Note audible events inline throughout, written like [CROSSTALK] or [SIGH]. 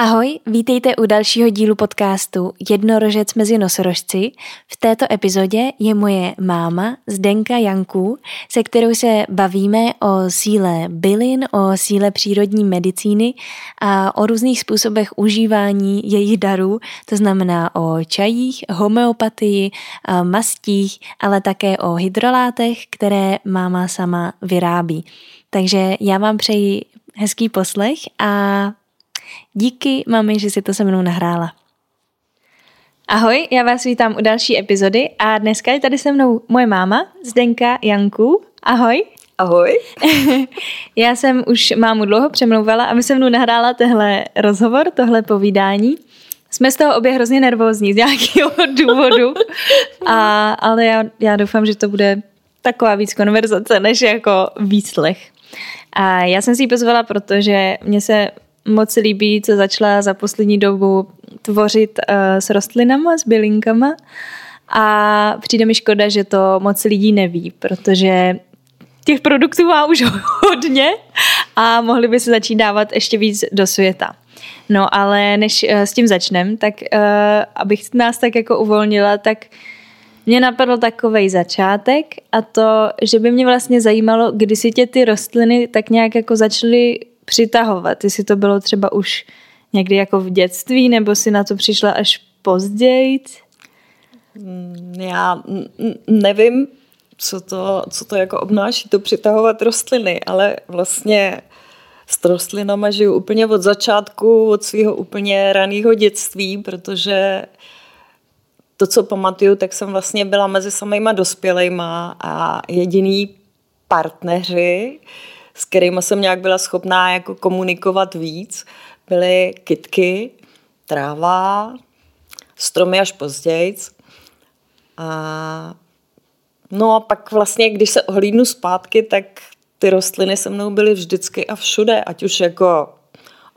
Ahoj, vítejte u dalšího dílu podcastu Jednorožec mezi nosorožci. V této epizodě je moje máma Zdenka Janků, se kterou se bavíme o síle bylin, o síle přírodní medicíny a o různých způsobech užívání jejich darů, to znamená o čajích, homeopatii, mastích, ale také o hydrolátech, které máma sama vyrábí. Takže já vám přeji hezký poslech a Díky, mami, že si to se mnou nahrála. Ahoj, já vás vítám u další epizody a dneska je tady se mnou moje máma, Zdenka Janku. Ahoj. Ahoj. [LAUGHS] já jsem už mámu dlouho přemlouvala, aby se mnou nahrála tehle rozhovor, tohle povídání. Jsme z toho obě hrozně nervózní z nějakého [LAUGHS] důvodu, a, ale já, já doufám, že to bude taková víc konverzace, než jako výslech. A já jsem si ji pozvala, protože mě se moc líbí, co začala za poslední dobu tvořit uh, s rostlinama, s bylinkama a přijde mi škoda, že to moc lidí neví, protože těch produktů má už [LAUGHS] hodně a mohli by se začít dávat ještě víc do světa. No ale než uh, s tím začnem, tak uh, abych nás tak jako uvolnila, tak mě napadl takový začátek a to, že by mě vlastně zajímalo, kdy si tě ty rostliny tak nějak jako začaly přitahovat? Jestli to bylo třeba už někdy jako v dětství, nebo si na to přišla až později? Mm, já nevím, co to, co to jako obnáší, to přitahovat rostliny, ale vlastně s rostlinama žiju úplně od začátku, od svého úplně raného dětství, protože to, co pamatuju, tak jsem vlastně byla mezi samýma dospělejma a jediný partneři, s kterými jsem nějak byla schopná jako komunikovat víc, byly kitky, tráva, stromy až později. A no a pak vlastně, když se ohlídnu zpátky, tak ty rostliny se mnou byly vždycky a všude, ať už jako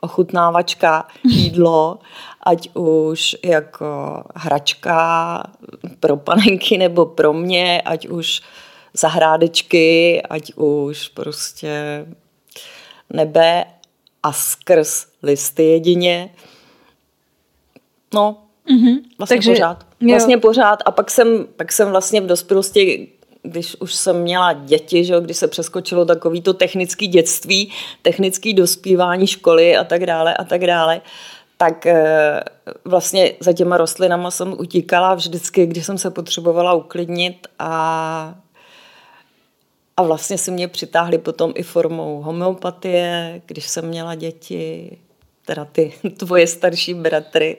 ochutnávačka, [LAUGHS] jídlo, ať už jako hračka pro panenky nebo pro mě, ať už zahrádečky, ať už prostě nebe a skrz listy jedině. No, mm-hmm. vlastně Takže, pořád. Vlastně jo. pořád. A pak jsem, pak jsem vlastně v dospělosti, když už jsem měla děti, že když se přeskočilo takový to technický dětství, technický dospívání školy a tak dále a tak dále, tak eh, vlastně za těma rostlinama jsem utíkala vždycky, když jsem se potřebovala uklidnit a a vlastně si mě přitáhli potom i formou homeopatie, když jsem měla děti, teda ty [LAUGHS] tvoje starší bratry.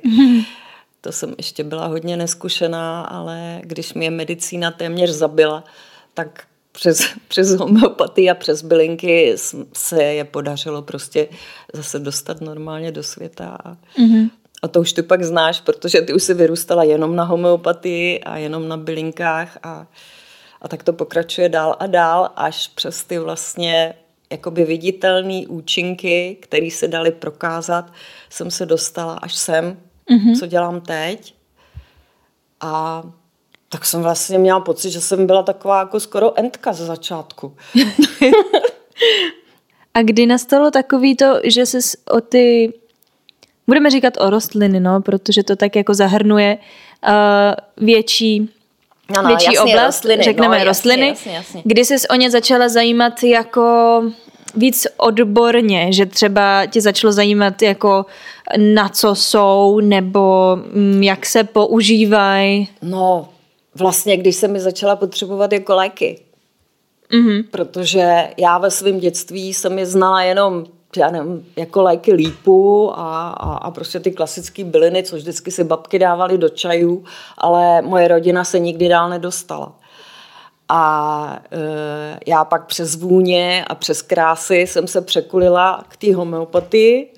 To jsem ještě byla hodně neskušená, ale když mě medicína téměř zabila, tak přes, [LAUGHS] přes homeopatii a přes bylinky se je podařilo prostě zase dostat normálně do světa. A, mm-hmm. a to už ty pak znáš, protože ty už si vyrůstala jenom na homeopatii a jenom na bylinkách a a tak to pokračuje dál a dál, až přes ty vlastně jakoby viditelné účinky, které se daly prokázat, jsem se dostala až sem, mm-hmm. co dělám teď. A tak jsem vlastně měla pocit, že jsem byla taková jako skoro entka ze začátku. [LAUGHS] a kdy nastalo takový to, že se o ty, budeme říkat o rostliny, no, protože to tak jako zahrnuje uh, větší no, no, větší jasně, oblast, rostliny, řekneme no, rostliny, jasně, jasně. kdy jsi o ně začala zajímat jako víc odborně, že třeba tě začalo zajímat jako na co jsou nebo mm, jak se používají? No, vlastně když se mi začala potřebovat jako léky. Mm-hmm. Protože já ve svém dětství jsem je znala jenom já nevím, jako léky lípu a, a, a prostě ty klasické byliny, co vždycky si babky dávaly do čajů, ale moje rodina se nikdy dál nedostala. A e, já pak přes vůně a přes krásy jsem se překulila k té homeopatii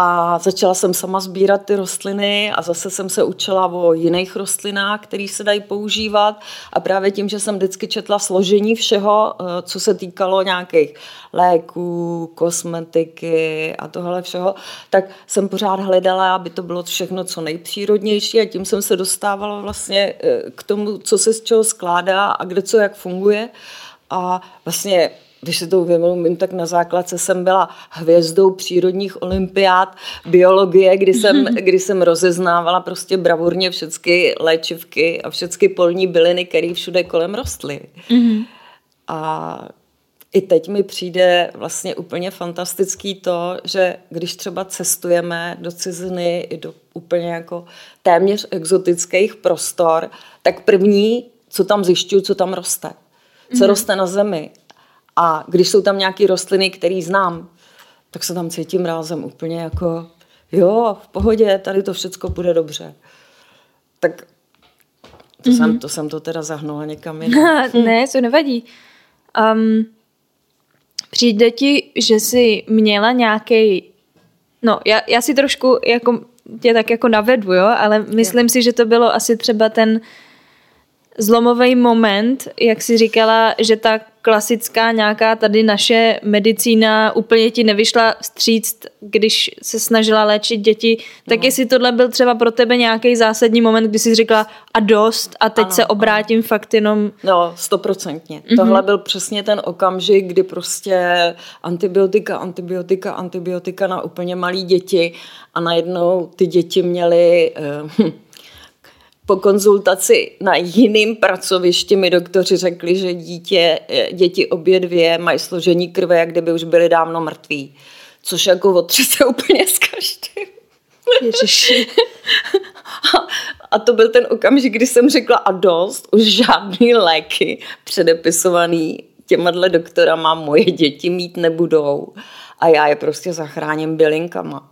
a začala jsem sama sbírat ty rostliny a zase jsem se učila o jiných rostlinách, které se dají používat. A právě tím, že jsem vždycky četla složení všeho, eh, co se týkalo nějakých léků, kosmetiky a tohle všeho, tak jsem pořád hledala, aby to bylo všechno co nejpřírodnější a tím jsem se dostávala vlastně eh, k tomu, co se z čeho skládá a kde co jak funguje. A vlastně když si to uvědomím, tak na základce jsem byla hvězdou přírodních olympiád biologie, kdy jsem, [LAUGHS] kdy jsem rozeznávala prostě bravurně všechny léčivky a všechny polní byliny, které všude kolem rostly. Mm-hmm. A i teď mi přijde vlastně úplně fantastický to, že když třeba cestujeme do ciziny i do úplně jako téměř exotických prostor, tak první, co tam zjišťuju, co tam roste. Co mm-hmm. roste na zemi. A když jsou tam nějaké rostliny, které znám, tak se tam cítím rázem úplně jako jo, v pohodě, tady to všechno bude dobře. Tak to, mm-hmm. jsem, mhm. to jsem to teda zahnula někam [LAUGHS] jinam. ne, to nevadí. Um, přijde ti, že jsi měla nějaký, no já, já si trošku jako tě tak jako navedu, jo, ale myslím je. si, že to bylo asi třeba ten zlomový moment, jak jsi říkala, že ta klasická nějaká tady naše medicína úplně ti nevyšla vstříct, když se snažila léčit děti, tak no. jestli tohle byl třeba pro tebe nějaký zásadní moment, kdy jsi řekla a dost a teď ano, se obrátím ano. fakt jenom... No, stoprocentně. Mm-hmm. Tohle byl přesně ten okamžik, kdy prostě antibiotika, antibiotika, antibiotika na úplně malé děti a najednou ty děti měly... Uh, po konzultaci na jiném pracovišti mi doktoři řekli, že dítě, děti obě dvě mají složení krve, jak kdyby už byly dávno mrtví. Což jako otřese [LAUGHS] úplně s každým. Ježiši. [LAUGHS] A to byl ten okamžik, kdy jsem řekla a dost, už žádný léky předepisovaný těma doktorama moje děti mít nebudou. A já je prostě zachráním bylinkama.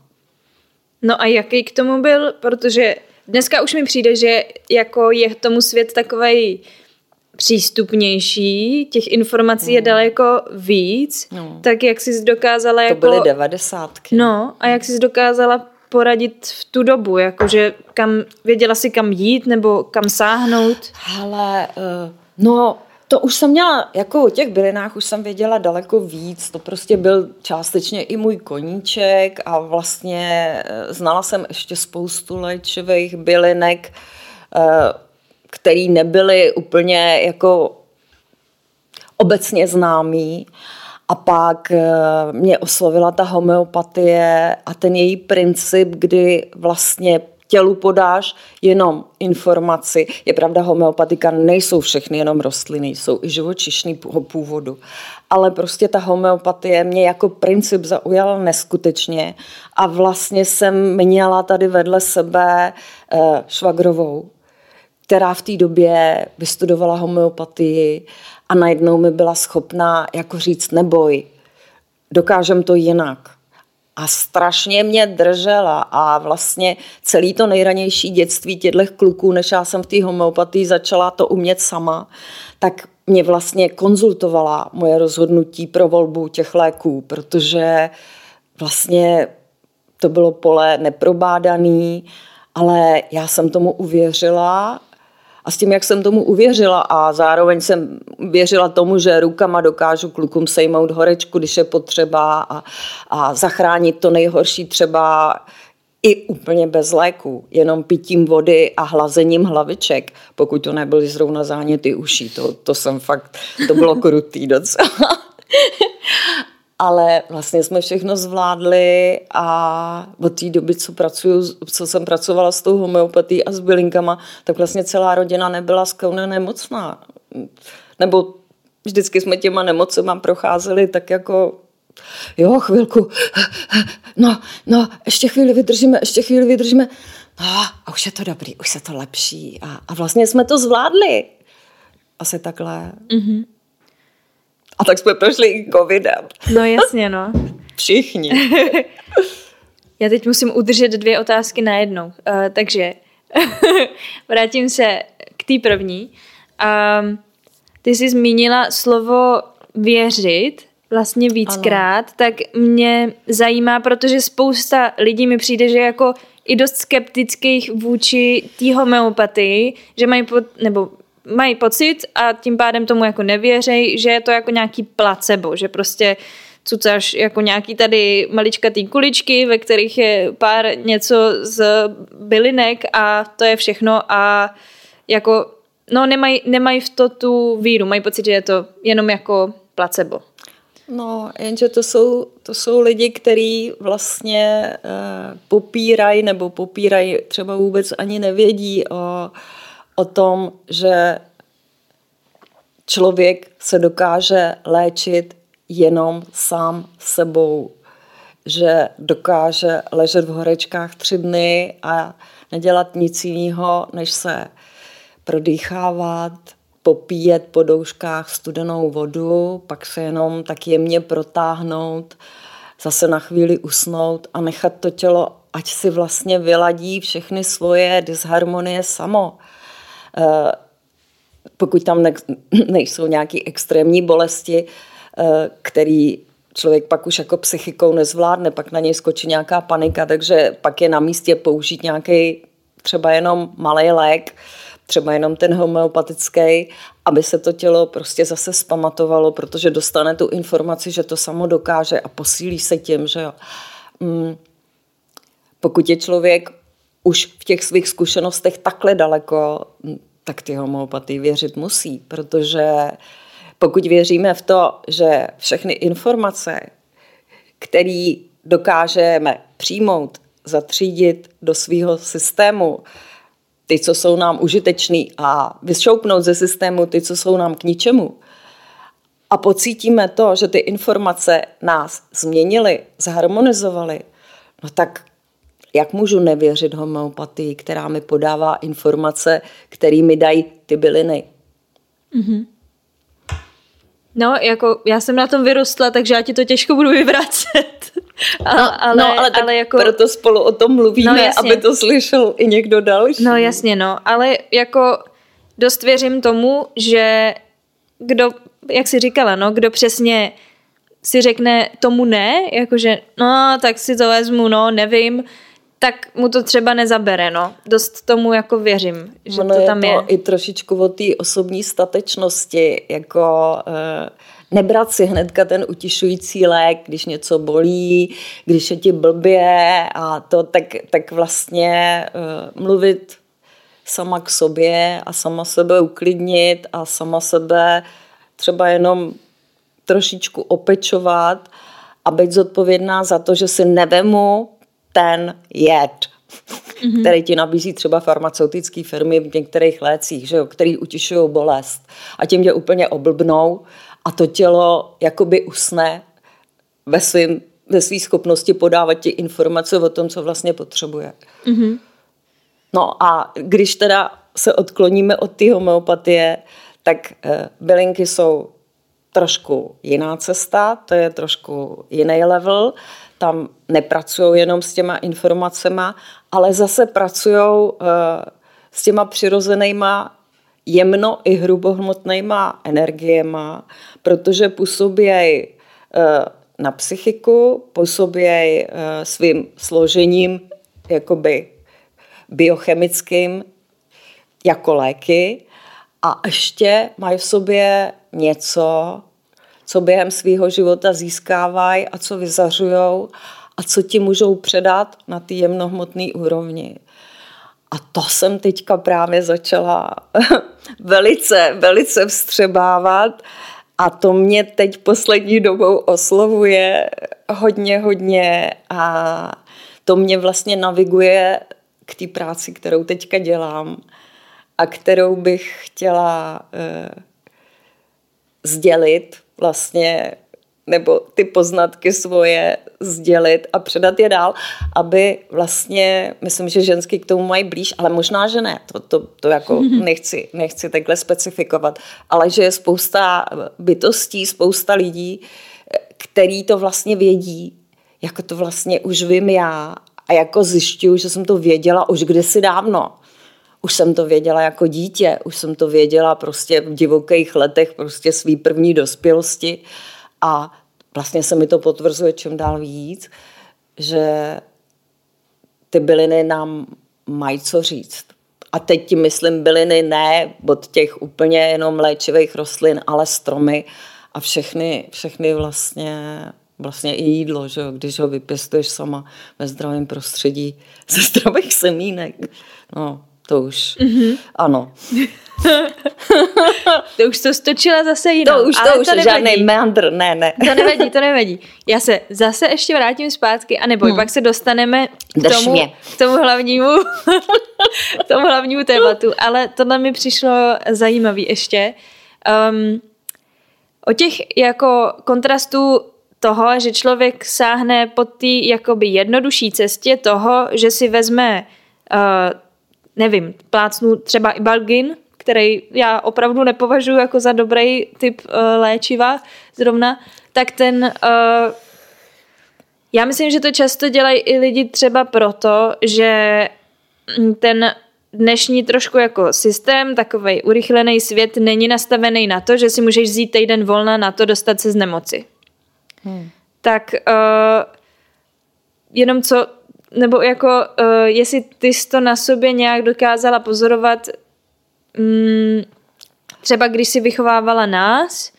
No a jaký k tomu byl? Protože Dneska už mi přijde, že jako je tomu svět takovej přístupnější, těch informací mm. je daleko víc, no. tak jak jsi dokázala to jako... To byly devadesátky. No, a jak jsi dokázala poradit v tu dobu, jakože kam, věděla si kam jít nebo kam sáhnout? Ale, uh, no, to už jsem měla, jako o těch bylinách už jsem věděla daleko víc, to prostě byl částečně i můj koníček a vlastně eh, znala jsem ještě spoustu léčivých bylinek, eh, které nebyly úplně jako obecně známý. A pak eh, mě oslovila ta homeopatie a ten její princip, kdy vlastně tělu podáš jenom informaci. Je pravda, homeopatika nejsou všechny jenom rostliny, jsou i živočišný původu. Ale prostě ta homeopatie mě jako princip zaujala neskutečně a vlastně jsem měla tady vedle sebe eh, švagrovou, která v té době vystudovala homeopatii a najednou mi byla schopná jako říct neboj, dokážem to jinak a strašně mě držela. A vlastně celý to nejranější dětství těchto kluků, než já jsem v té homeopatii začala to umět sama, tak mě vlastně konzultovala moje rozhodnutí pro volbu těch léků, protože vlastně to bylo pole neprobádaný, ale já jsem tomu uvěřila a s tím, jak jsem tomu uvěřila a zároveň jsem věřila tomu, že rukama dokážu klukům sejmout horečku, když je potřeba a, a zachránit to nejhorší třeba i úplně bez léku, jenom pitím vody a hlazením hlaviček, pokud to nebyly zrovna záněty uší. To, to jsem fakt, to bylo krutý docela [LAUGHS] ale vlastně jsme všechno zvládli a od té doby, co pracuju, co jsem pracovala s tou homeopatí a s bylinkama, tak vlastně celá rodina nebyla skvěle nemocná. Nebo vždycky jsme těma nemocema procházeli tak jako jo, chvilku, no, no, ještě chvíli vydržíme, ještě chvíli vydržíme, no, a už je to dobrý, už se to lepší a, a vlastně jsme to zvládli. Asi takhle. Mm-hmm. A tak jsme prošli i covidem. No jasně, no. [LAUGHS] Všichni. [LAUGHS] Já teď musím udržet dvě otázky najednou. Uh, takže [LAUGHS] vrátím se k té první. Um, ty jsi zmínila slovo věřit vlastně víckrát, ano. tak mě zajímá, protože spousta lidí mi přijde, že jako i dost skeptických vůči té homeopatii, že mají pod, nebo mají pocit a tím pádem tomu jako nevěřej, že je to jako nějaký placebo, že prostě cucáš jako nějaký tady maličkatý kuličky, ve kterých je pár něco z bylinek a to je všechno a jako no nemají nemaj v to tu víru, mají pocit, že je to jenom jako placebo. No, jenže to jsou, to jsou lidi, kteří vlastně uh, popírají nebo popírají, třeba vůbec ani nevědí o, o tom, že člověk se dokáže léčit jenom sám sebou. Že dokáže ležet v horečkách tři dny a nedělat nic jiného, než se prodýchávat, popíjet po douškách studenou vodu, pak se jenom tak jemně protáhnout, zase na chvíli usnout a nechat to tělo, ať si vlastně vyladí všechny svoje disharmonie samo. Eh, pokud tam [LAUGHS] nejsou nějaké extrémní bolesti, eh, který člověk pak už jako psychikou nezvládne, pak na něj skočí nějaká panika, takže pak je na místě použít nějaký třeba jenom malý lék, třeba jenom ten homeopatický, aby se to tělo prostě zase spamatovalo, protože dostane tu informaci, že to samo dokáže a posílí se tím, že jo. Mm, pokud je člověk už v těch svých zkušenostech takhle daleko, tak ty homeopatii věřit musí, protože pokud věříme v to, že všechny informace, které dokážeme přijmout, zatřídit do svého systému, ty, co jsou nám užitečný a vyšoupnout ze systému ty, co jsou nám k ničemu. A pocítíme to, že ty informace nás změnily, zharmonizovaly, no tak jak můžu nevěřit homeopatii, která mi podává informace, které mi dají ty byliny? Mm-hmm. No, jako já jsem na tom vyrostla, takže já ti to těžko budu vyvracet. A, no, ale, no, ale, ale jako... proto spolu o tom mluvíme, no, aby to slyšel i někdo další. No jasně, no, ale jako dost věřím tomu, že kdo, jak jsi říkala, no, kdo přesně si řekne tomu ne, jakože no, tak si to vezmu, no, nevím, tak mu to třeba nezabere, no. Dost tomu jako věřím, že ono to tam je. To je. i trošičku o té osobní statečnosti, jako... Uh, nebrat si hnedka ten utišující lék, když něco bolí, když je ti blbě a to, tak, tak vlastně uh, mluvit sama k sobě a sama sebe uklidnit a sama sebe třeba jenom trošičku opečovat a být zodpovědná za to, že si nevemu ten jed, mm-hmm. který ti nabízí třeba farmaceutické firmy v některých lécích, že jo, který utišují bolest a tím tě úplně oblbnou a to tělo jakoby usne ve svým ve své schopnosti podávat ti informace o tom, co vlastně potřebuje. Mm-hmm. No a když teda se odkloníme od té homeopatie, tak e, bylinky jsou trošku jiná cesta, to je trošku jiný level. Tam nepracují jenom s těma informacemi, ale zase pracují e, s těma přirozenýma jemno i hrubohmotnýma energiema, protože působějí eh, na psychiku, působějí eh, svým složením jakoby biochemickým jako léky a ještě mají v sobě něco, co během svého života získávají a co vyzařují a co ti můžou předat na ty jemnohmotné úrovni. A to jsem teďka právě začala [LAUGHS] velice, velice vstřebávat a to mě teď poslední dobou oslovuje hodně, hodně a to mě vlastně naviguje k té práci, kterou teďka dělám a kterou bych chtěla uh, sdělit vlastně nebo ty poznatky svoje sdělit a předat je dál, aby vlastně, myslím, že ženský k tomu mají blíž, ale možná, že ne, to, to, to jako [LAUGHS] nechci, nechci takhle specifikovat, ale že je spousta bytostí, spousta lidí, který to vlastně vědí, jako to vlastně už vím já a jako zjišťuju, že jsem to věděla už kdysi dávno. Už jsem to věděla jako dítě, už jsem to věděla prostě v divokých letech prostě svý první dospělosti a vlastně se mi to potvrzuje čím dál víc, že ty byliny nám mají co říct. A teď ti myslím byliny ne od těch úplně jenom léčivých rostlin, ale stromy a všechny, všechny vlastně, vlastně i jídlo, že jo? když ho vypěstuješ sama ve zdravém prostředí ze [LAUGHS] zdravých semínek. No, to už, mm-hmm. ano. [LAUGHS] to už to stočila zase jinak. To už, to už to žádný meandr, ne, ne. to nevadí, to nevadí. Já se zase ještě vrátím zpátky a nebo hmm. pak se dostaneme k tomu, k tomu hlavnímu [LAUGHS] k tomu hlavnímu tématu, ale tohle mi přišlo zajímavý ještě. Um, o těch jako kontrastů toho, že člověk sáhne po té jakoby jednodušší cestě toho, že si vezme, uh, nevím, plácnu třeba i balgin, který já opravdu nepovažuji jako za dobrý typ uh, léčiva zrovna, tak ten uh, já myslím, že to často dělají i lidi třeba proto, že ten dnešní trošku jako systém, takový urychlený svět není nastavený na to, že si můžeš vzít týden volna na to dostat se z nemoci. Hmm. Tak uh, jenom co, nebo jako uh, jestli ty jsi to na sobě nějak dokázala pozorovat, um, třeba když si vychovávala nás,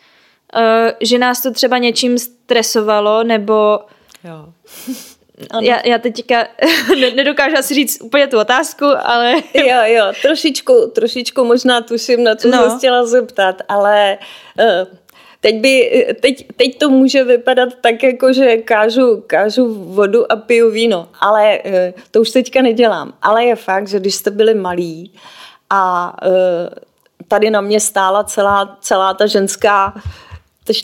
uh, že nás to třeba něčím stresovalo, nebo jo. [LAUGHS] Já, já teďka [LAUGHS] nedokážu asi říct úplně tu otázku, ale... [LAUGHS] Jo, jo, trošičku, trošičku možná tuším, na co no. jsem chtěla zeptat, ale uh, teď, by, teď, teď to může vypadat tak, jako že kážu, kážu vodu a piju víno, ale uh, to už teďka nedělám. Ale je fakt, že když jste byli malí a uh, tady na mě stála celá, celá ta ženská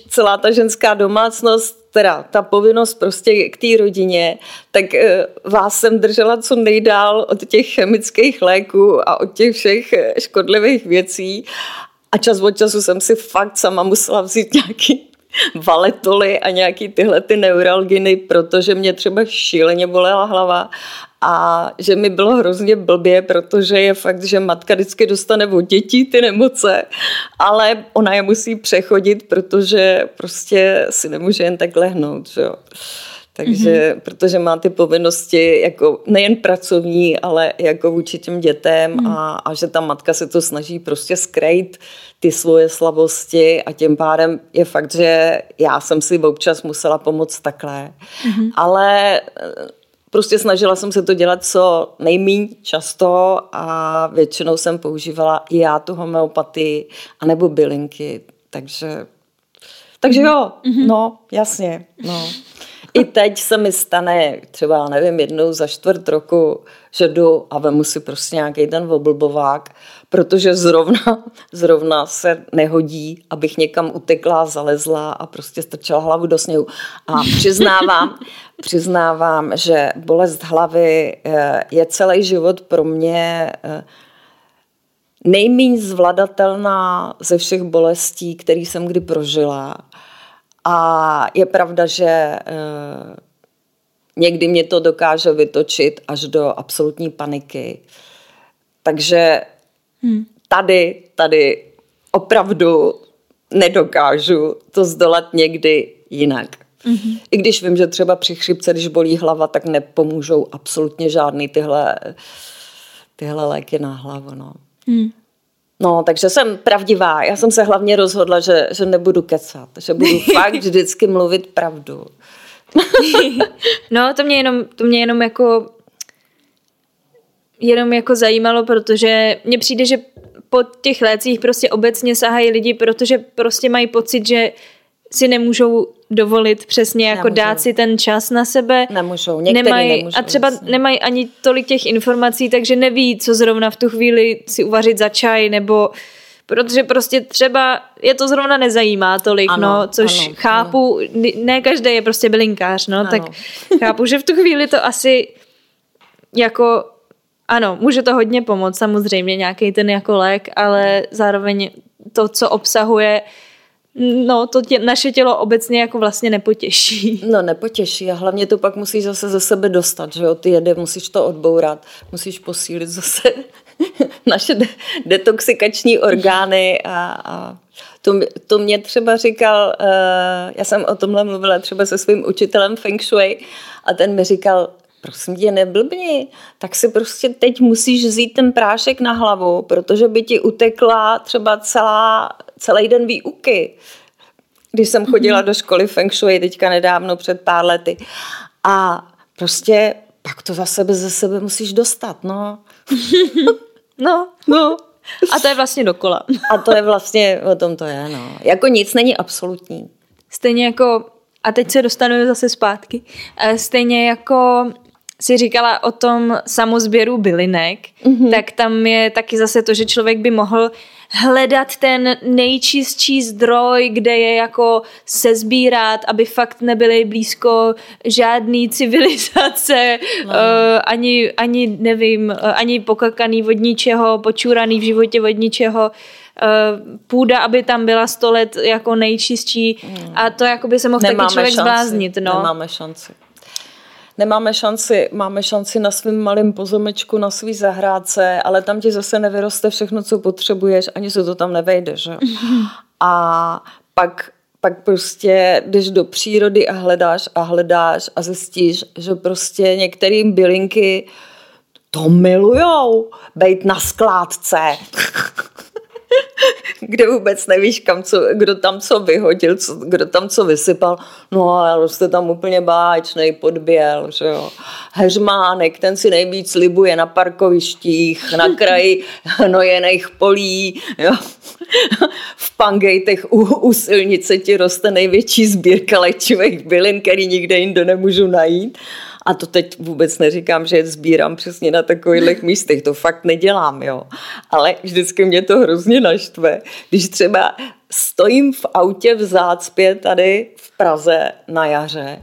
celá ta ženská domácnost teda ta povinnost prostě k té rodině, tak eh, vás jsem držela co nejdál od těch chemických léků a od těch všech eh, škodlivých věcí. A čas od času jsem si fakt sama musela vzít nějaký valetoly a nějaký tyhle ty neuralginy, protože mě třeba šíleně bolela hlava a že mi bylo hrozně blbě, protože je fakt, že matka vždycky dostane od dětí ty nemoce, ale ona je musí přechodit, protože prostě si nemůže jen tak lehnout, že jo. Takže, mm-hmm. protože má ty povinnosti jako nejen pracovní, ale jako vůči těm dětem mm. a, a že ta matka se to snaží prostě skrejt ty svoje slabosti a tím pádem je fakt, že já jsem si občas musela pomoct takhle. Mm-hmm. Ale Prostě snažila jsem se to dělat co nejméně často a většinou jsem používala i já tu homeopatii anebo bylinky, takže takže jo, mm-hmm. no, jasně, no. I teď se mi stane třeba, nevím, jednou za čtvrt roku, že jdu a vemu si prostě nějaký ten oblbovák, protože zrovna, [LAUGHS] zrovna se nehodí, abych někam utekla, zalezla a prostě strčela hlavu do sněhu. A přiznávám, [LAUGHS] přiznávám, že bolest hlavy eh, je celý život pro mě eh, nejméně zvladatelná ze všech bolestí, které jsem kdy prožila. A je pravda, že eh, někdy mě to dokáže vytočit až do absolutní paniky. Takže hmm. tady, tady opravdu nedokážu to zdolat někdy jinak. Mm-hmm. I když vím, že třeba při chřipce, když bolí hlava, tak nepomůžou absolutně žádný tyhle, tyhle léky na hlavu. No. Mm. No, takže jsem pravdivá. Já jsem se hlavně rozhodla, že, že nebudu kecat, že budu [LAUGHS] fakt vždycky mluvit pravdu. [LAUGHS] no, to mě jenom, to mě jenom jako jenom jako zajímalo, protože mně přijde, že po těch lécích prostě obecně sahají lidi, protože prostě mají pocit, že si nemůžou dovolit přesně jako nemůžou. dát si ten čas na sebe. Nemůžou, některý nemají, nemůžou. A třeba jasně. nemají ani tolik těch informací, takže neví, co zrovna v tu chvíli si uvařit za čaj, nebo protože prostě třeba je to zrovna nezajímá tolik, ano, no, což ano, chápu, ano. ne každý je prostě bylinkář, no, ano. tak [LAUGHS] chápu, že v tu chvíli to asi jako ano, může to hodně pomoct, samozřejmě nějaký ten jako lék, ale zároveň to, co obsahuje, No, to tě, naše tělo obecně jako vlastně nepotěší. [LAUGHS] No, nepotěší a hlavně to pak musíš zase ze sebe dostat, že jo, ty jede, musíš to odbourat, musíš posílit zase [LAUGHS] naše de- detoxikační orgány a, a to, to mě třeba říkal, uh, já jsem o tomhle mluvila třeba se svým učitelem Feng Shui a ten mi říkal, prosím tě, neblbni, tak si prostě teď musíš vzít ten prášek na hlavu, protože by ti utekla třeba celá, celý den výuky. Když jsem chodila mm-hmm. do školy Feng Shui teďka nedávno před pár lety. A prostě pak to za sebe ze sebe musíš dostat, no. [LAUGHS] No. No. A to je vlastně dokola. [LAUGHS] A to je vlastně, o tom to je, no. Jako nic není absolutní. Stejně jako, a teď se dostanu zase zpátky, eh, stejně jako si říkala o tom samozběru bylinek, mm-hmm. tak tam je taky zase to, že člověk by mohl hledat ten nejčistší zdroj, kde je jako sezbírat, aby fakt nebyly blízko žádný civilizace, no. uh, ani, ani, nevím, uh, ani pokakaný od ničeho, počuraný v životě od ničeho. Uh, půda, aby tam byla sto let jako nejčistší mm. a to jako by se mohl Nemáme taky člověk šanci. zbláznit. No. Nemáme šanci nemáme šanci, máme šanci na svém malém pozemečku, na svý zahrádce, ale tam ti zase nevyroste všechno, co potřebuješ, ani se to tam nevejde, že? A pak pak prostě jdeš do přírody a hledáš a hledáš a zjistíš, že prostě některé bylinky to milujou, být na skládce. [LAUGHS] kde vůbec nevíš, kam co, kdo tam co vyhodil, co, kdo tam co vysypal. No a roste tam úplně báječnej podběl, že jo. Heřmánek, ten si nejvíc libuje na parkovištích, na [LAUGHS] kraji hnojených polí, jo. [LAUGHS] V pangejtech u, u silnice ti roste největší sbírka léčivých bylin, který nikde jinde nemůžu najít. A to teď vůbec neříkám, že je sbírám přesně na takových [LAUGHS] místech, to fakt nedělám, jo. Ale vždycky mě to hrozně naštve, když třeba stojím v autě v zácpě tady v Praze na jaře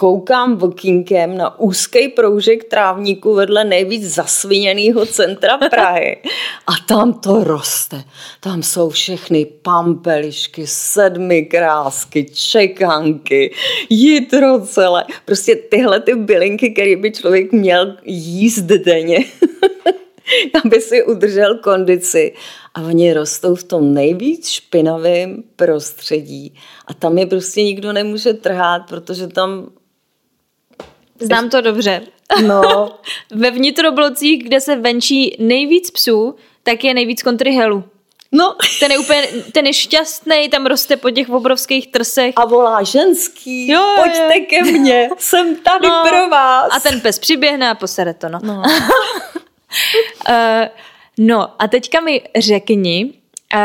koukám vokínkem na úzký proužek trávníku vedle nejvíc zasviněného centra Prahy a tam to roste. Tam jsou všechny pampelišky, sedmi krásky, čekanky, jitrocele. Prostě tyhle ty bylinky, které by člověk měl jíst denně. [LAUGHS] aby si udržel kondici. A oni rostou v tom nejvíc špinavém prostředí. A tam je prostě nikdo nemůže trhat, protože tam Znám to dobře. No. [LAUGHS] Ve vnitroblocích, kde se venčí nejvíc psů, tak je nejvíc kontrihelu. No. Ten je úplně, ten je šťastný, tam roste po těch obrovských trsech. A volá ženský, jo, pojďte je. ke mně, jsem tady no. pro vás. A ten pes přiběhne a posere to, no. No, uh, [LAUGHS] no a teďka mi řekni, uh,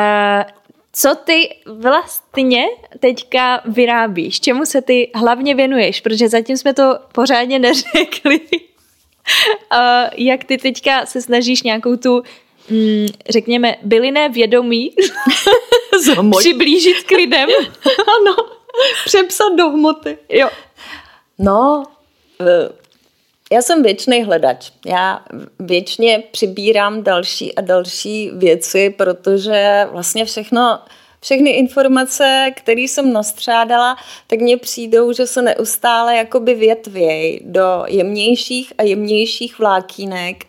co ty vlastně teďka vyrábíš? Čemu se ty hlavně věnuješ? Protože zatím jsme to pořádně [LAUGHS] neřekli. jak ty teďka se snažíš nějakou tu mm, řekněme, byliné vědomí [LAUGHS] přiblížit k lidem. [LAUGHS] ano, přepsat do hmoty. Jo. No, eh, já jsem věčný hledač. Já věčně přibírám další a další věci, protože vlastně všechno, všechny informace, které jsem nastřádala, tak mně přijdou, že se neustále jakoby větvěj do jemnějších a jemnějších vlákínek.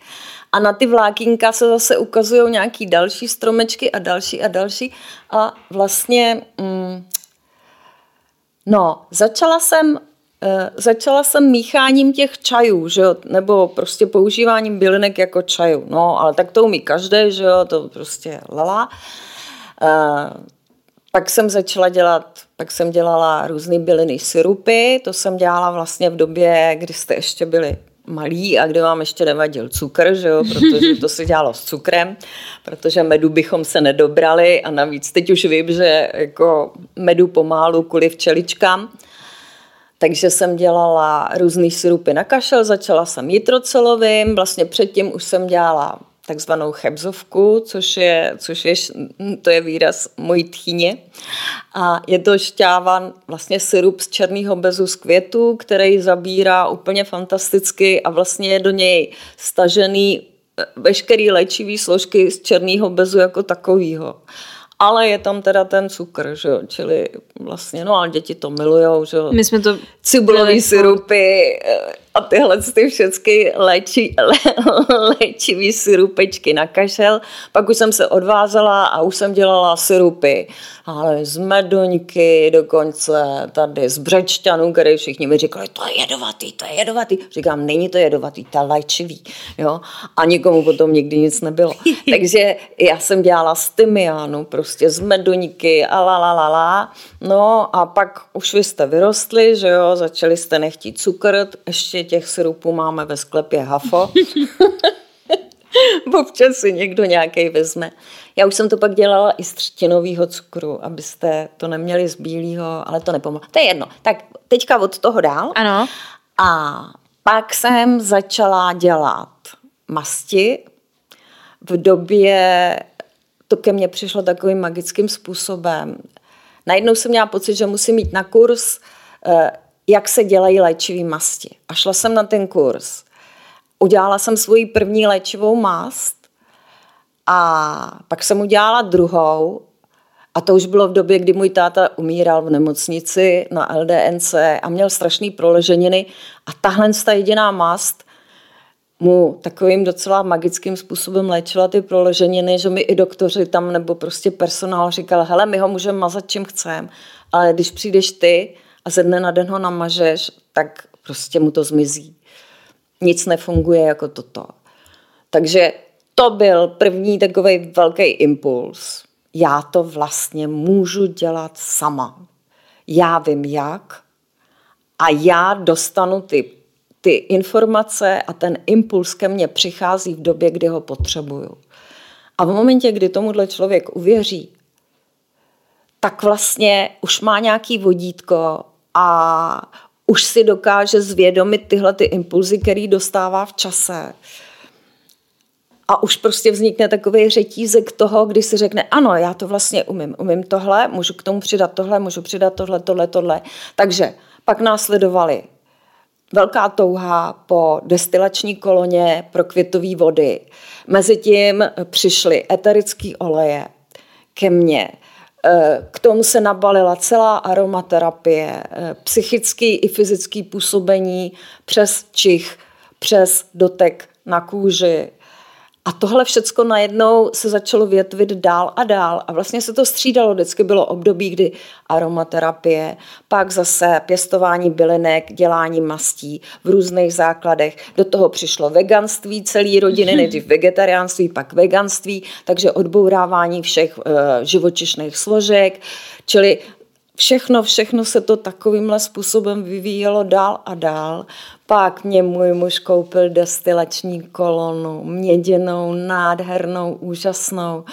A na ty vlákínka se zase ukazují nějaký další stromečky a další a další. A vlastně, mm, no, začala jsem začala jsem mícháním těch čajů, že jo? nebo prostě používáním bylinek jako čajů. No, ale tak to umí každý, že jo, to prostě lala. Uh, pak jsem začala dělat, pak jsem dělala různé byliny syrupy, to jsem dělala vlastně v době, kdy jste ještě byli malý a kde vám ještě nevadil cukr, že jo, protože to se dělalo s cukrem, protože medu bychom se nedobrali a navíc teď už vím, že jako medu pomálu kvůli včeličkám, takže jsem dělala různý syrupy na kašel, začala jsem jitrocelovým, vlastně předtím už jsem dělala takzvanou chebzovku, což je, což je, to je výraz mojí tchýně. A je to šťávan, vlastně syrup z černého bezu z květu, který zabírá úplně fantasticky a vlastně je do něj stažený eh, veškerý léčivý složky z černého bezu jako takového ale je tam teda ten cukr, že jo, čili vlastně, no ale děti to milujou, že jo. My jsme to... Cibulový syrupy eh, a tyhle ty všechny léči, lé, léčivý syrupečky na kašel. Pak už jsem se odvázala a už jsem dělala syrupy, ale z medoňky dokonce, tady z břečťanů, které všichni mi říkali, to je jedovatý, to je jedovatý. Říkám, není to jedovatý, to je léčivý. Jo? A nikomu potom nikdy nic nebylo. [LAUGHS] Takže já jsem dělala z tymiánu, prostě z medoňky a la, la, la, la. No a pak už vy jste vyrostli, že jo, začali jste nechtít cukr, ještě těch syrupů máme ve sklepě hafo. [LAUGHS] občas si někdo nějaký vezme. Já už jsem to pak dělala i z třtinového cukru, abyste to neměli z bílého, ale to nepomohlo. To je jedno. Tak teďka od toho dál. Ano. A pak jsem začala dělat masti. V době to ke mně přišlo takovým magickým způsobem. Najednou jsem měla pocit, že musím mít na kurz, eh, jak se dělají léčivé masti. A šla jsem na ten kurz. Udělala jsem svoji první léčivou mast a pak jsem udělala druhou a to už bylo v době, kdy můj táta umíral v nemocnici na LDNC a měl strašný proleženiny a tahle ta jediná mast mu takovým docela magickým způsobem léčila ty proleženiny, že mi i doktoři tam nebo prostě personál říkal, hele, my ho můžeme mazat čím chceme, ale když přijdeš ty a ze dne na den ho namažeš, tak prostě mu to zmizí. Nic nefunguje jako toto. Takže to byl první takový velký impuls. Já to vlastně můžu dělat sama. Já vím jak a já dostanu ty ty informace a ten impuls ke mně přichází v době, kdy ho potřebuju. A v momentě, kdy tomuhle člověk uvěří, tak vlastně už má nějaký vodítko a už si dokáže zvědomit tyhle ty impulzy, který dostává v čase. A už prostě vznikne takový řetízek toho, kdy si řekne, ano, já to vlastně umím, umím tohle, můžu k tomu přidat tohle, můžu přidat tohle, tohle, tohle. Takže pak následovali velká touha po destilační koloně pro květové vody. Mezitím přišly eterické oleje ke mně. E, k tomu se nabalila celá aromaterapie, e, psychický i fyzický působení přes čich, přes dotek na kůži, a tohle všecko najednou se začalo větvit dál a dál a vlastně se to střídalo. Vždycky bylo období, kdy aromaterapie, pak zase pěstování bylinek, dělání mastí v různých základech. Do toho přišlo veganství celé rodiny, nejdřív vegetariánství, pak veganství, takže odbourávání všech e, živočišných složek, čili všechno, všechno se to takovýmhle způsobem vyvíjelo dál a dál. Pak mě můj muž koupil destilační kolonu, měděnou, nádhernou, úžasnou.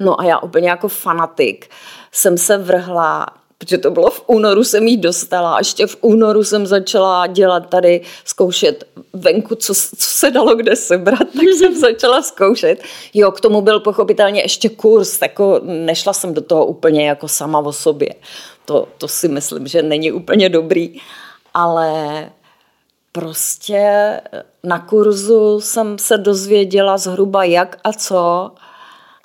No a já úplně jako fanatik jsem se vrhla protože to bylo v únoru, jsem jí dostala a ještě v únoru jsem začala dělat tady, zkoušet venku, co, co se dalo kde sebrat, tak [LAUGHS] jsem začala zkoušet. Jo, k tomu byl pochopitelně ještě kurz, jako nešla jsem do toho úplně jako sama o sobě. To, to si myslím, že není úplně dobrý, ale prostě na kurzu jsem se dozvěděla zhruba jak a co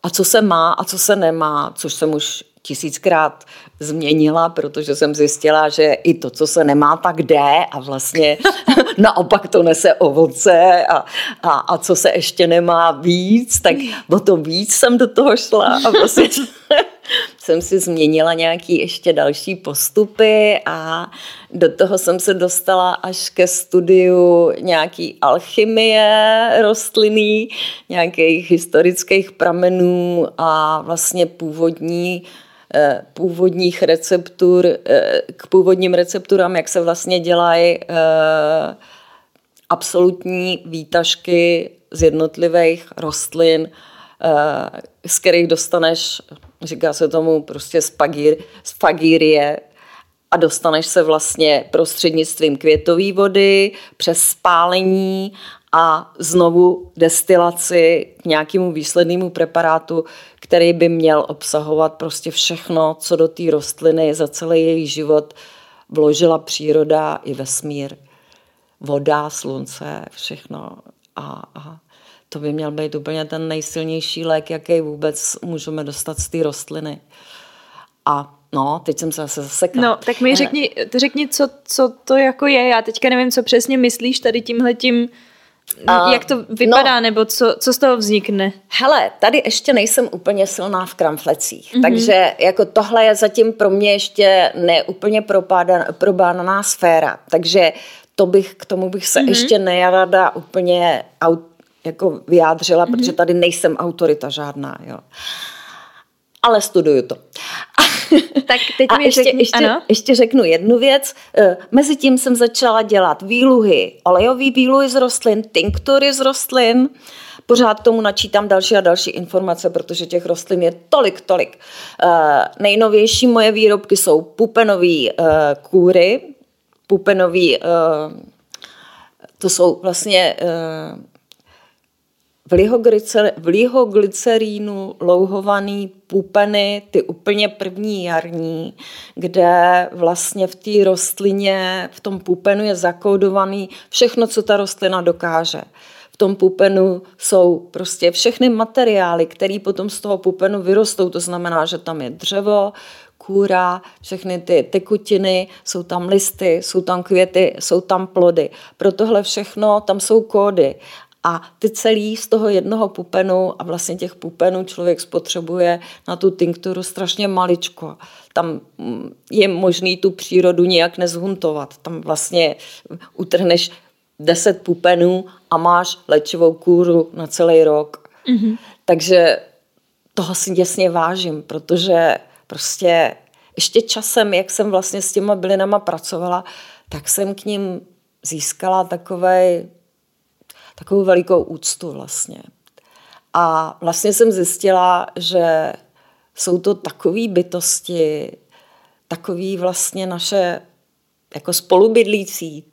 a co se má a co se nemá, což jsem už tisíckrát změnila, protože jsem zjistila, že i to, co se nemá, tak jde a vlastně [LAUGHS] naopak to nese ovoce a, a, a co se ještě nemá víc, tak o to víc jsem do toho šla a vlastně [LAUGHS] jsem si změnila nějaký ještě další postupy a do toho jsem se dostala až ke studiu nějaký alchymie rostlinný, nějakých historických pramenů a vlastně původní původních receptur, eh, k původním recepturám, jak se vlastně dělají eh, absolutní výtažky z jednotlivých rostlin, z kterých dostaneš, říká se tomu prostě spagír, spagírie, a dostaneš se vlastně prostřednictvím květové vody, přes spálení a znovu destilaci k nějakému výslednému preparátu, který by měl obsahovat prostě všechno, co do té rostliny za celý její život vložila příroda i vesmír. Voda, slunce, všechno. A, a to by měl být úplně ten nejsilnější lék, jaký vůbec můžeme dostat z té rostliny. A No, teď jsem se zase zasekla. No, tak mi řekni, řekni co, co to jako je. Já teďka nevím, co přesně myslíš tady tímhletím Uh, Jak to vypadá, no, nebo co, co z toho vznikne? Hele, tady ještě nejsem úplně silná v kramflecích, mm-hmm. takže jako tohle je zatím pro mě ještě neúplně probádaná sféra, takže to bych, k tomu bych se mm-hmm. ještě nejrada úplně aut, jako vyjádřila, mm-hmm. protože tady nejsem autorita žádná, jo. Ale studuju to. Tak teď a mi ještě, řekni, ještě, ano? ještě řeknu jednu věc. Eh, Mezitím jsem začala dělat výluhy, olejový výluhy z rostlin, tinktury z rostlin, pořád tomu načítám další a další informace, protože těch rostlin je tolik, tolik. Uh, nejnovější moje výrobky jsou pupenové uh, kůry, pupenový, uh, to jsou vlastně v lihoglycerínu louhovaný pupeny, ty úplně první jarní, kde vlastně v té rostlině, v tom pupenu je zakódovaný všechno, co ta rostlina dokáže. V tom pupenu jsou prostě všechny materiály, které potom z toho pupenu vyrostou. To znamená, že tam je dřevo, kůra, všechny ty tekutiny, jsou tam listy, jsou tam květy, jsou tam plody. Pro tohle všechno tam jsou kódy. A ty celý z toho jednoho pupenu a vlastně těch pupenů člověk spotřebuje na tu tinkturu strašně maličko. Tam mm, je možný tu přírodu nějak nezhuntovat. Tam vlastně utrhneš deset pupenů a máš léčivou kůru na celý rok. Mm-hmm. Takže toho si děsně vážím, protože prostě ještě časem, jak jsem vlastně s těma bylinama pracovala, tak jsem k ním získala takovej takovou velikou úctu vlastně. A vlastně jsem zjistila, že jsou to takové bytosti, takový vlastně naše jako spolubydlící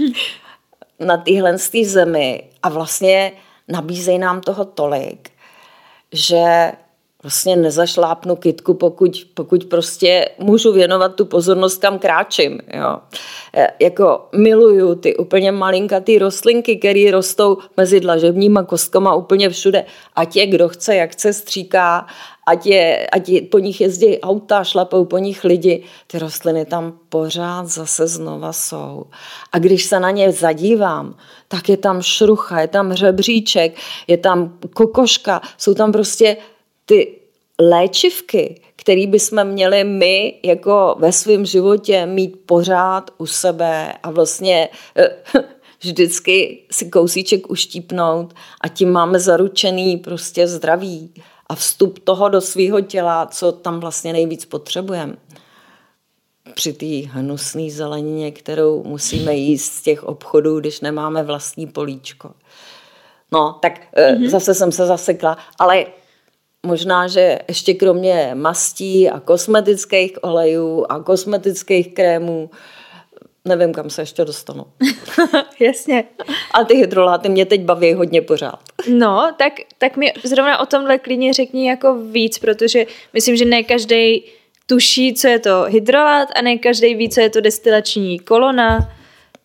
[LAUGHS] na téhle zemi a vlastně nabízejí nám toho tolik, že vlastně nezašlápnu kitku, pokud, pokud prostě můžu věnovat tu pozornost, kam kráčím. Jo. E, jako miluju ty úplně malinkatý rostlinky, které rostou mezi dlažebníma kostkama úplně všude. Ať je kdo chce, jak chce stříká, ať, je, ať je, po nich jezdí auta, šlapou po nich lidi, ty rostliny tam pořád zase znova jsou. A když se na ně zadívám, tak je tam šrucha, je tam hřebříček, je tam kokoška, jsou tam prostě ty léčivky, které bychom měli my jako ve svém životě mít pořád u sebe a vlastně eh, [LAUGHS] vždycky si kousíček uštípnout a tím máme zaručený prostě zdraví a vstup toho do svého těla, co tam vlastně nejvíc potřebujeme. Při té hnusné zelenině, kterou musíme jíst z těch obchodů, když nemáme vlastní políčko. No, tak mm-hmm. zase jsem se zasekla, ale Možná, že ještě kromě mastí a kosmetických olejů a kosmetických krémů, nevím, kam se ještě dostanu. [LAUGHS] Jasně. A ty hydroláty mě teď baví hodně pořád. No, tak, tak mi zrovna o tomhle klidně řekni jako víc, protože myslím, že ne každý tuší, co je to hydrolát a ne každý ví, co je to destilační kolona.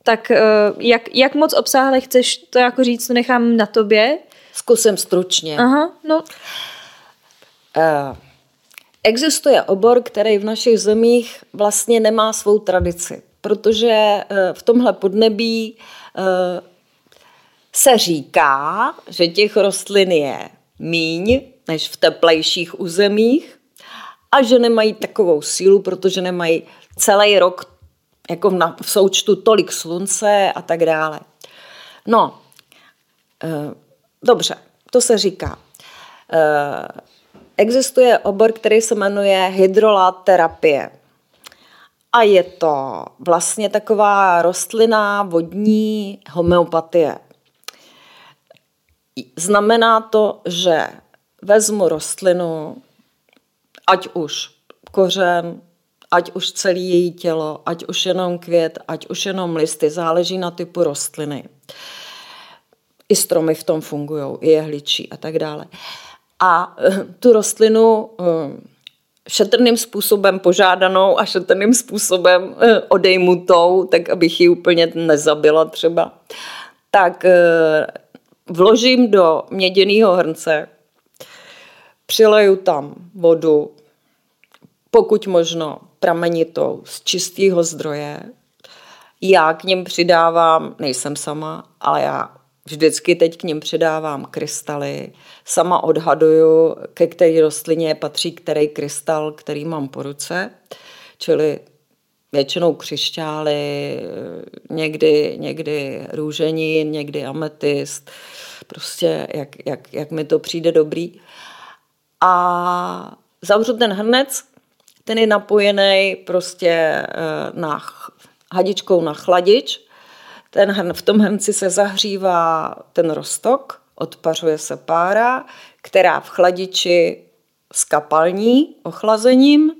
Tak eh, jak, jak moc obsáhle chceš to jako říct, to nechám na tobě. Zkusím stručně. Aha, no. Eh, existuje obor, který v našich zemích vlastně nemá svou tradici, protože eh, v tomhle podnebí eh, se říká, že těch rostlin je míň než v teplejších územích a že nemají takovou sílu, protože nemají celý rok jako v, součtu tolik slunce a tak dále. No, dobře, to se říká. Existuje obor, který se jmenuje hydroláterapie. A je to vlastně taková rostlina vodní homeopatie. Znamená to, že vezmu rostlinu, ať už kořen, ať už celý její tělo, ať už jenom květ, ať už jenom listy, záleží na typu rostliny. I stromy v tom fungují, i jehličí a tak dále a eh, tu rostlinu eh, šetrným způsobem požádanou a šetrným způsobem eh, odejmutou, tak abych ji úplně nezabila třeba, tak vložím do měděného hrnce, přileju tam vodu, pokud možno pramenitou z čistého zdroje. Já k něm přidávám, nejsem sama, ale já Vždycky teď k ním přidávám krystaly. Sama odhaduju, ke které rostlině patří který krystal, který mám po ruce. Čili většinou křišťály, někdy, někdy růženin, někdy ametist. Prostě jak, jak, jak mi to přijde dobrý. A zavřu ten hrnec, ten je napojený prostě eh, na hadičkou na chladič ten, v tom hrnci se zahřívá ten rostok odpařuje se pára, která v chladiči skapalní ochlazením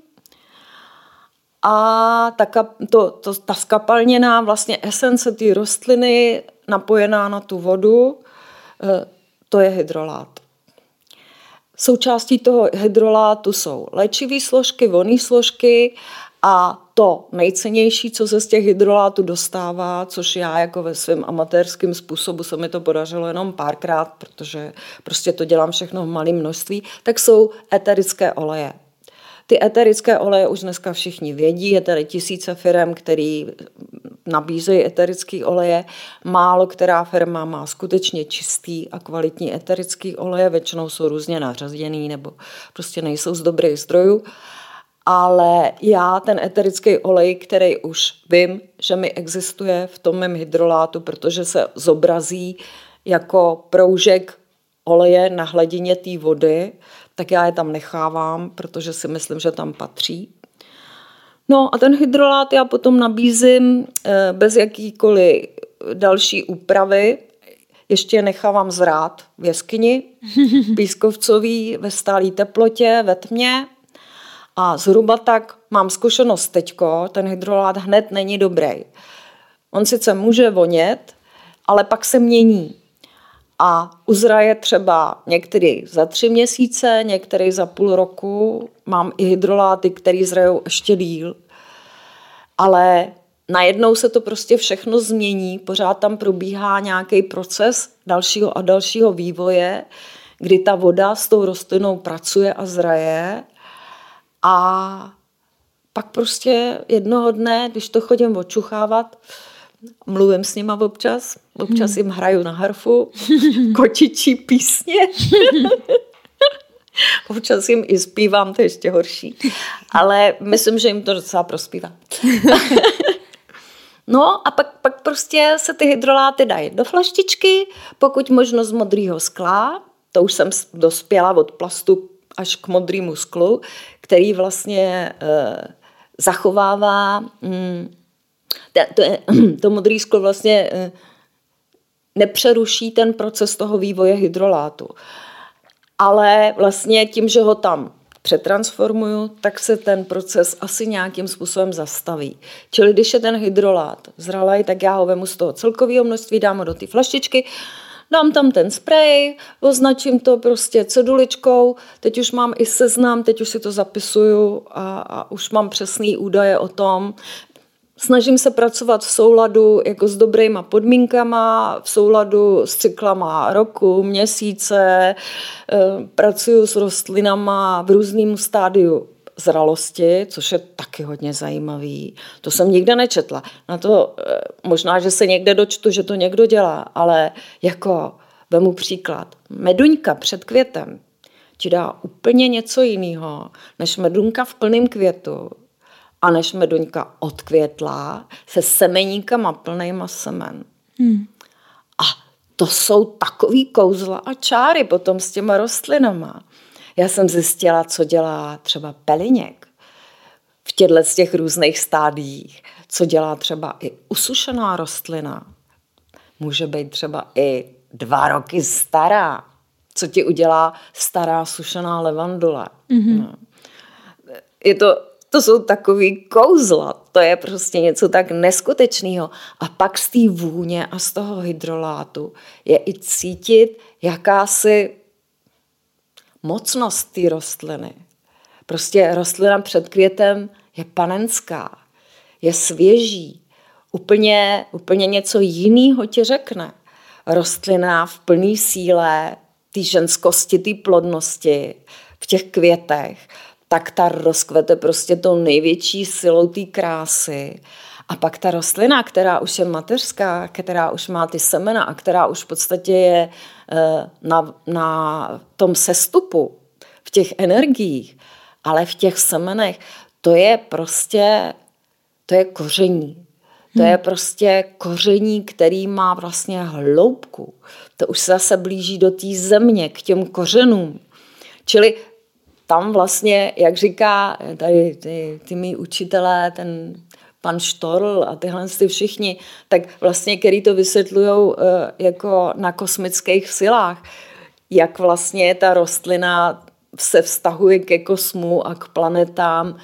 a ta, to, to, ta skapalněná vlastně esence té rostliny napojená na tu vodu, eh, to je hydrolát. Součástí toho hydrolátu jsou léčivé složky, vonné složky a to nejcennější, co se z těch hydrolátů dostává, což já jako ve svém amatérském způsobu se mi to podařilo jenom párkrát, protože prostě to dělám všechno v malém množství, tak jsou eterické oleje. Ty eterické oleje už dneska všichni vědí, je tady tisíce firm, který nabízejí eterické oleje. Málo která firma má skutečně čistý a kvalitní eterický oleje, většinou jsou různě nařazděný nebo prostě nejsou z dobrých zdrojů ale já ten eterický olej, který už vím, že mi existuje v tom mém hydrolátu, protože se zobrazí jako proužek oleje na hladině té vody, tak já je tam nechávám, protože si myslím, že tam patří. No a ten hydrolát já potom nabízím eh, bez jakýkoliv další úpravy. Ještě nechávám zrát v jeskyni, [LAUGHS] pískovcový, ve stálé teplotě, ve tmě a zhruba tak mám zkušenost teďko, ten hydrolát hned není dobrý. On sice může vonět, ale pak se mění. A uzraje třeba některý za tři měsíce, některý za půl roku. Mám i hydroláty, které zrajou ještě díl. Ale najednou se to prostě všechno změní, pořád tam probíhá nějaký proces dalšího a dalšího vývoje, kdy ta voda s tou rostlinou pracuje a zraje a pak prostě jednoho dne, když to chodím očuchávat, mluvím s nima občas, občas hmm. jim hraju na harfu, [LAUGHS] kočičí písně. [LAUGHS] občas jim i zpívám, to je ještě horší. Ale myslím, že jim to docela prospívá. [LAUGHS] No a pak, pak prostě se ty hydroláty dají do flaštičky, pokud možno z modrého skla, to už jsem dospěla od plastu až k modrému sklu, který vlastně e, zachovává mm, to, [CLEARS THROAT] to, modrý sklo vlastně e, nepřeruší ten proces toho vývoje hydrolátu. Ale vlastně tím, že ho tam přetransformuju, tak se ten proces asi nějakým způsobem zastaví. Čili když je ten hydrolát zralej, tak já ho vemu z toho celkového množství, dám ho do té flaštičky, dám tam ten spray, označím to prostě ceduličkou, teď už mám i seznam, teď už si to zapisuju a, a už mám přesný údaje o tom, Snažím se pracovat v souladu jako s dobrýma podmínkama, v souladu s cyklama roku, měsíce, eh, pracuju s rostlinama v různém stádiu zralosti, což je taky hodně zajímavý. To jsem nikde nečetla. Na to eh, možná, že se někde dočtu, že to někdo dělá, ale jako vemu příklad. Meduňka před květem ti dá úplně něco jiného, než meduňka v plném květu a než meduňka odkvětlá se semeníkama plnýma semen. Hmm. A to jsou takový kouzla a čáry potom s těma rostlinama. Já jsem zjistila, co dělá třeba peliněk v těchto z těch různých stádiích, co dělá třeba i usušená rostlina. Může být třeba i dva roky stará. Co ti udělá stará sušená levandule. Mm-hmm. No. Je to, to jsou takový kouzla, to je prostě něco tak neskutečného. A pak z té vůně a z toho hydrolátu je i cítit jakási mocnost té rostliny. Prostě rostlina před květem je panenská, je svěží, úplně, úplně něco jiného ti řekne. Rostlina v plné síle, té ženskosti, té plodnosti, v těch květech, tak ta rozkvete prostě tou největší silou té krásy. A pak ta rostlina, která už je mateřská, která už má ty semena a která už v podstatě je eh, na, na tom sestupu, v těch energiích, ale v těch semenech, to je prostě, to je koření. To je hmm. prostě koření, který má vlastně hloubku. To už se zase blíží do té země, k těm kořenům. Čili tam vlastně, jak říká tady ty, ty mý učitelé, ten pan Štorl a tyhle ty všichni, tak vlastně, který to vysvětlují eh, jako na kosmických silách, jak vlastně ta rostlina se vztahuje ke kosmu a k planetám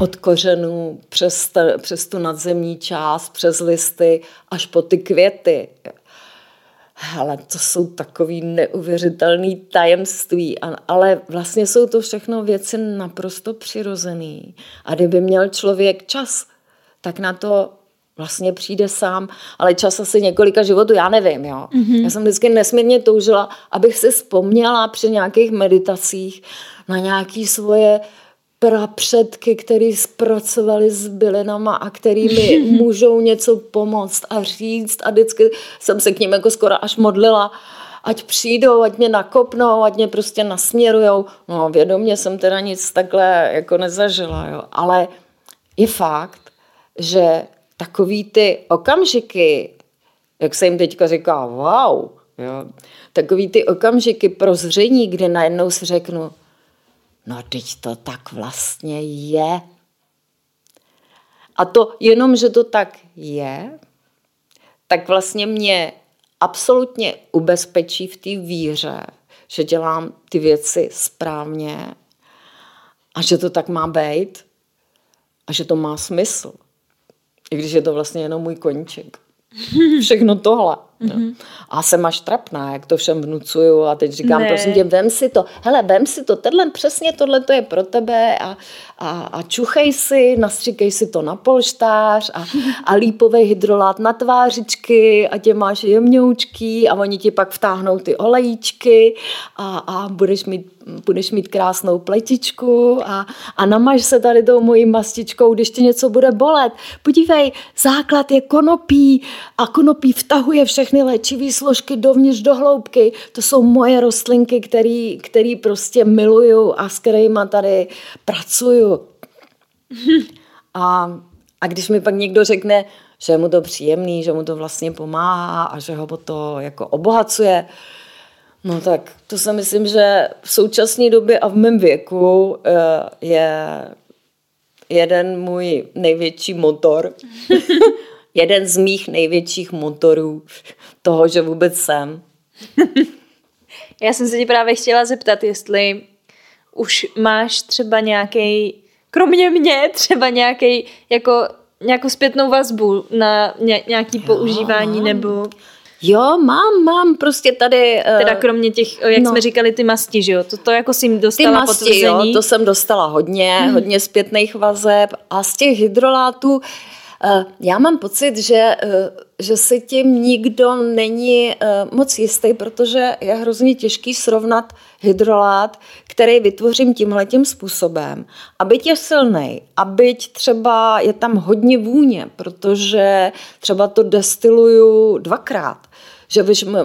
od kořenů přes, ta, přes tu nadzemní část, přes listy až po ty květy. Ale to jsou takový neuvěřitelný tajemství, ale vlastně jsou to všechno věci naprosto přirozený. A kdyby měl člověk čas, tak na to vlastně přijde sám, ale čas asi několika životů, já nevím, jo. Mm-hmm. Já jsem vždycky nesmírně toužila, abych si vzpomněla při nějakých meditacích na nějaké svoje prapředky, který zpracovali s bylinama a který mi [LAUGHS] můžou něco pomoct a říct a vždycky jsem se k ním jako skoro až modlila, ať přijdou, ať mě nakopnou, ať mě prostě nasměrujou. No vědomě jsem teda nic takhle jako nezažila, jo. ale je fakt, že takový ty okamžiky, jak se jim teďka říká, wow, jo, takový ty okamžiky prozření, kdy najednou si řeknu, no teď to tak vlastně je. A to jenom, že to tak je, tak vlastně mě absolutně ubezpečí v té víře, že dělám ty věci správně a že to tak má být a že to má smysl. I když je to vlastně jenom můj koníček. Všechno tohle. Mm-hmm. A jsem až trapná, jak to všem vnucuju a teď říkám, ne. prosím tě, vem si to, hele, vem si to, tenhle přesně tohle to je pro tebe a, a, a čuchej si, nastříkej si to na polštář a, [LAUGHS] a lípový hydrolát na tvářičky a tě máš jemňoučký a oni ti pak vtáhnou ty olejíčky a, a budeš mít budeš mít krásnou pletičku a, a namaž se tady tou mojí mastičkou, když ti něco bude bolet. Podívej, základ je konopí a konopí vtahuje všechny léčivé složky dovnitř do hloubky. To jsou moje rostlinky, který, který prostě miluju a s kterými tady pracuju. [LAUGHS] A, a když mi pak někdo řekne, že je mu to příjemný, že mu to vlastně pomáhá a že ho to jako obohacuje, No tak to si myslím, že v současné době a v mém věku eh, je jeden můj největší motor, [LAUGHS] jeden z mých největších motorů toho, že vůbec jsem. [LAUGHS] Já jsem se ti právě chtěla zeptat, jestli už máš třeba nějaký, kromě mě, třeba nějaký jako nějakou zpětnou vazbu na nějaký jo, používání nebo Jo, mám, mám prostě tady... Uh, teda kromě těch, jak no. jsme říkali, ty masti, že jo? To, to jako jim dostala ty masti, potvrzení. Jo, to jsem dostala hodně, hmm. hodně zpětných vazeb a z těch hydrolátů uh, já mám pocit, že, uh, že si tím nikdo není uh, moc jistý, protože je hrozně těžký srovnat hydrolát, který vytvořím tímhletím způsobem. A byť je silný, a byť třeba je tam hodně vůně, protože třeba to destiluju dvakrát, že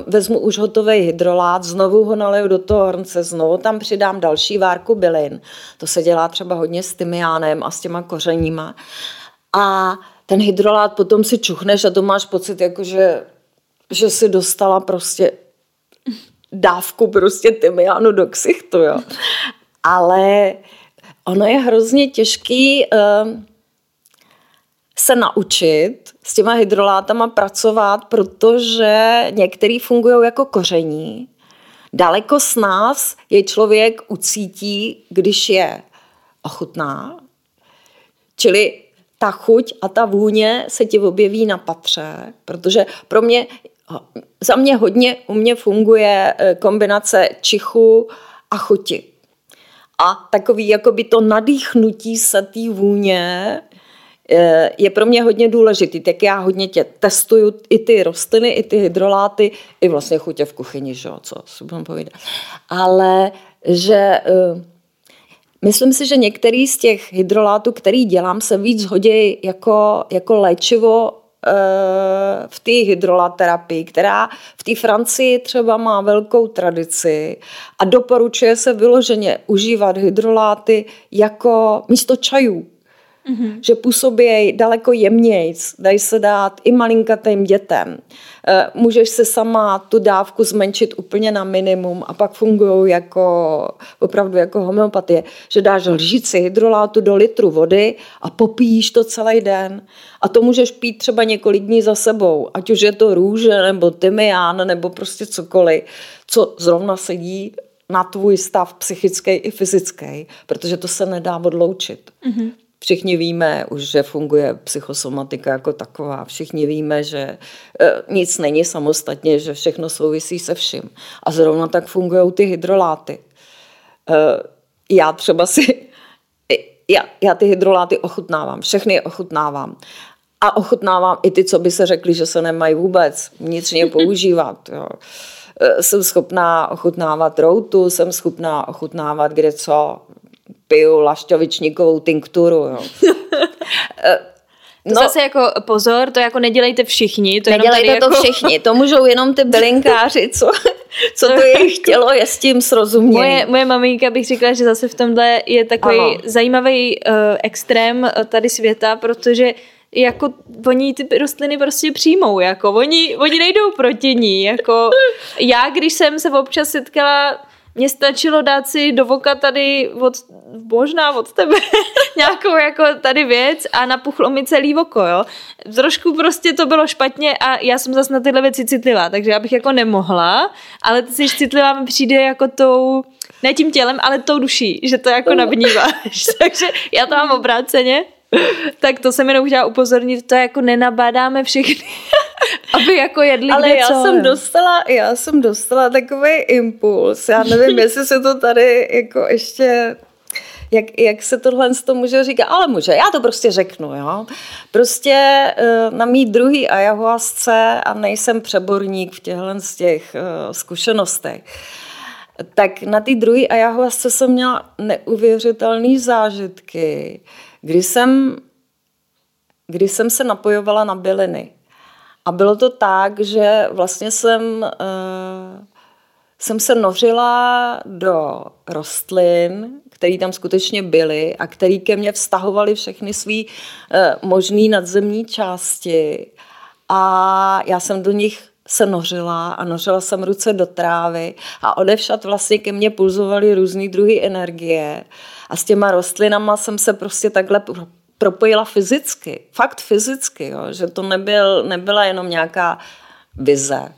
vezmu už hotový hydrolát, znovu ho naleju do toho hrnce, znovu tam přidám další várku bylin. To se dělá třeba hodně s tymiánem a s těma kořeníma. A ten hydrolát potom si čuchneš a to máš pocit, jako že, že si dostala prostě dávku prostě tymiánu do ksichtu, jo. [LAUGHS] Ale ono je hrozně těžký uh, se naučit s těma hydrolátama pracovat, protože některý fungují jako koření. Daleko s nás je člověk ucítí, když je ochutná. Čili ta chuť a ta vůně se ti objeví na patře, protože pro mě, za mě hodně u mě funguje eh, kombinace čichu a chuti. A takový jakoby to nadýchnutí se té vůně Eh, je pro mě hodně důležitý, tak já hodně tě testuju i ty rostliny, i ty hydroláty, i vlastně chutě v kuchyni, že? co si budeme povídat. Ale že eh, myslím si, že některý z těch hydrolátů, který dělám, se víc hodí jako, jako léčivo eh, v té hydrolaterapii, která v té Francii třeba má velkou tradici a doporučuje se vyloženě užívat hydroláty jako místo čajů Mm-hmm. Že působí daleko jemnějc, dají se dát i malinkatým dětem. Eh, můžeš se sama tu dávku zmenšit úplně na minimum a pak fungují jako opravdu jako homeopatie, že dáš lžíci hydrolátu do litru vody a popíš to celý den. A to můžeš pít třeba několik dní za sebou, ať už je to růže nebo tymián nebo prostě cokoliv, co zrovna sedí na tvůj stav psychický i fyzický, protože to se nedá odloučit. Mm-hmm. Všichni víme už, že funguje psychosomatika jako taková. Všichni víme, že e, nic není samostatně, že všechno souvisí se vším. A zrovna tak fungují ty hydroláty. E, já třeba si, já, já ty hydroláty ochutnávám, všechny je ochutnávám. A ochutnávám i ty, co by se řekli, že se nemají vůbec vnitřně používat. Jo. E, jsem schopná ochutnávat routu, jsem schopná ochutnávat kde co, piju lašťovičníkovou tinkturu. Jo. [LAUGHS] To no, zase jako pozor, to jako nedělejte všichni. To nedělejte to jako... všichni, to můžou jenom ty bylinkáři, co, co to jejich [LAUGHS] tělo je s tím srozumění. Moje, moje maminka bych říkala, že zase v tomhle je takový ano. zajímavý uh, extrém uh, tady světa, protože jako oni ty rostliny prostě přijmou, jako oni, oni nejdou proti ní, jako já, když jsem se občas setkala mně stačilo dát si do voka tady od, možná od tebe [LAUGHS] nějakou jako tady věc a napuchlo mi celý voko, jo. Trošku prostě to bylo špatně a já jsem zase na tyhle věci citlivá, takže já bych jako nemohla, ale ty jsi citlivá mi přijde jako tou, ne tím tělem, ale tou duší, že to jako nabníváš. [LAUGHS] takže já to mám obráceně. tak to jsem jenom chtěla upozornit, to jako nenabádáme všechny, [LAUGHS] aby jako jedli Ale já co, jsem dostala, já jsem dostala takový impuls, já nevím, [LAUGHS] jestli se to tady jako ještě jak, jak se tohle z toho může říkat, ale může, já to prostě řeknu, jo. Prostě eh, na mý druhý ayahuasce a nejsem přeborník v těchhle z těch uh, zkušenostech, tak na té druhé ayahuasce jsem měla neuvěřitelné zážitky, kdy jsem, kdy jsem se napojovala na byliny. A bylo to tak, že vlastně jsem, uh, jsem se nořila do rostlin, které tam skutečně byly a které ke mně vztahovaly všechny své uh, možné nadzemní části. A já jsem do nich se nořila a nořila jsem ruce do trávy a odevšat vlastně ke mně pulzovaly různé druhy energie. A s těma rostlinama jsem se prostě takhle propojila fyzicky, fakt fyzicky, jo, že to nebyl, nebyla jenom nějaká vize.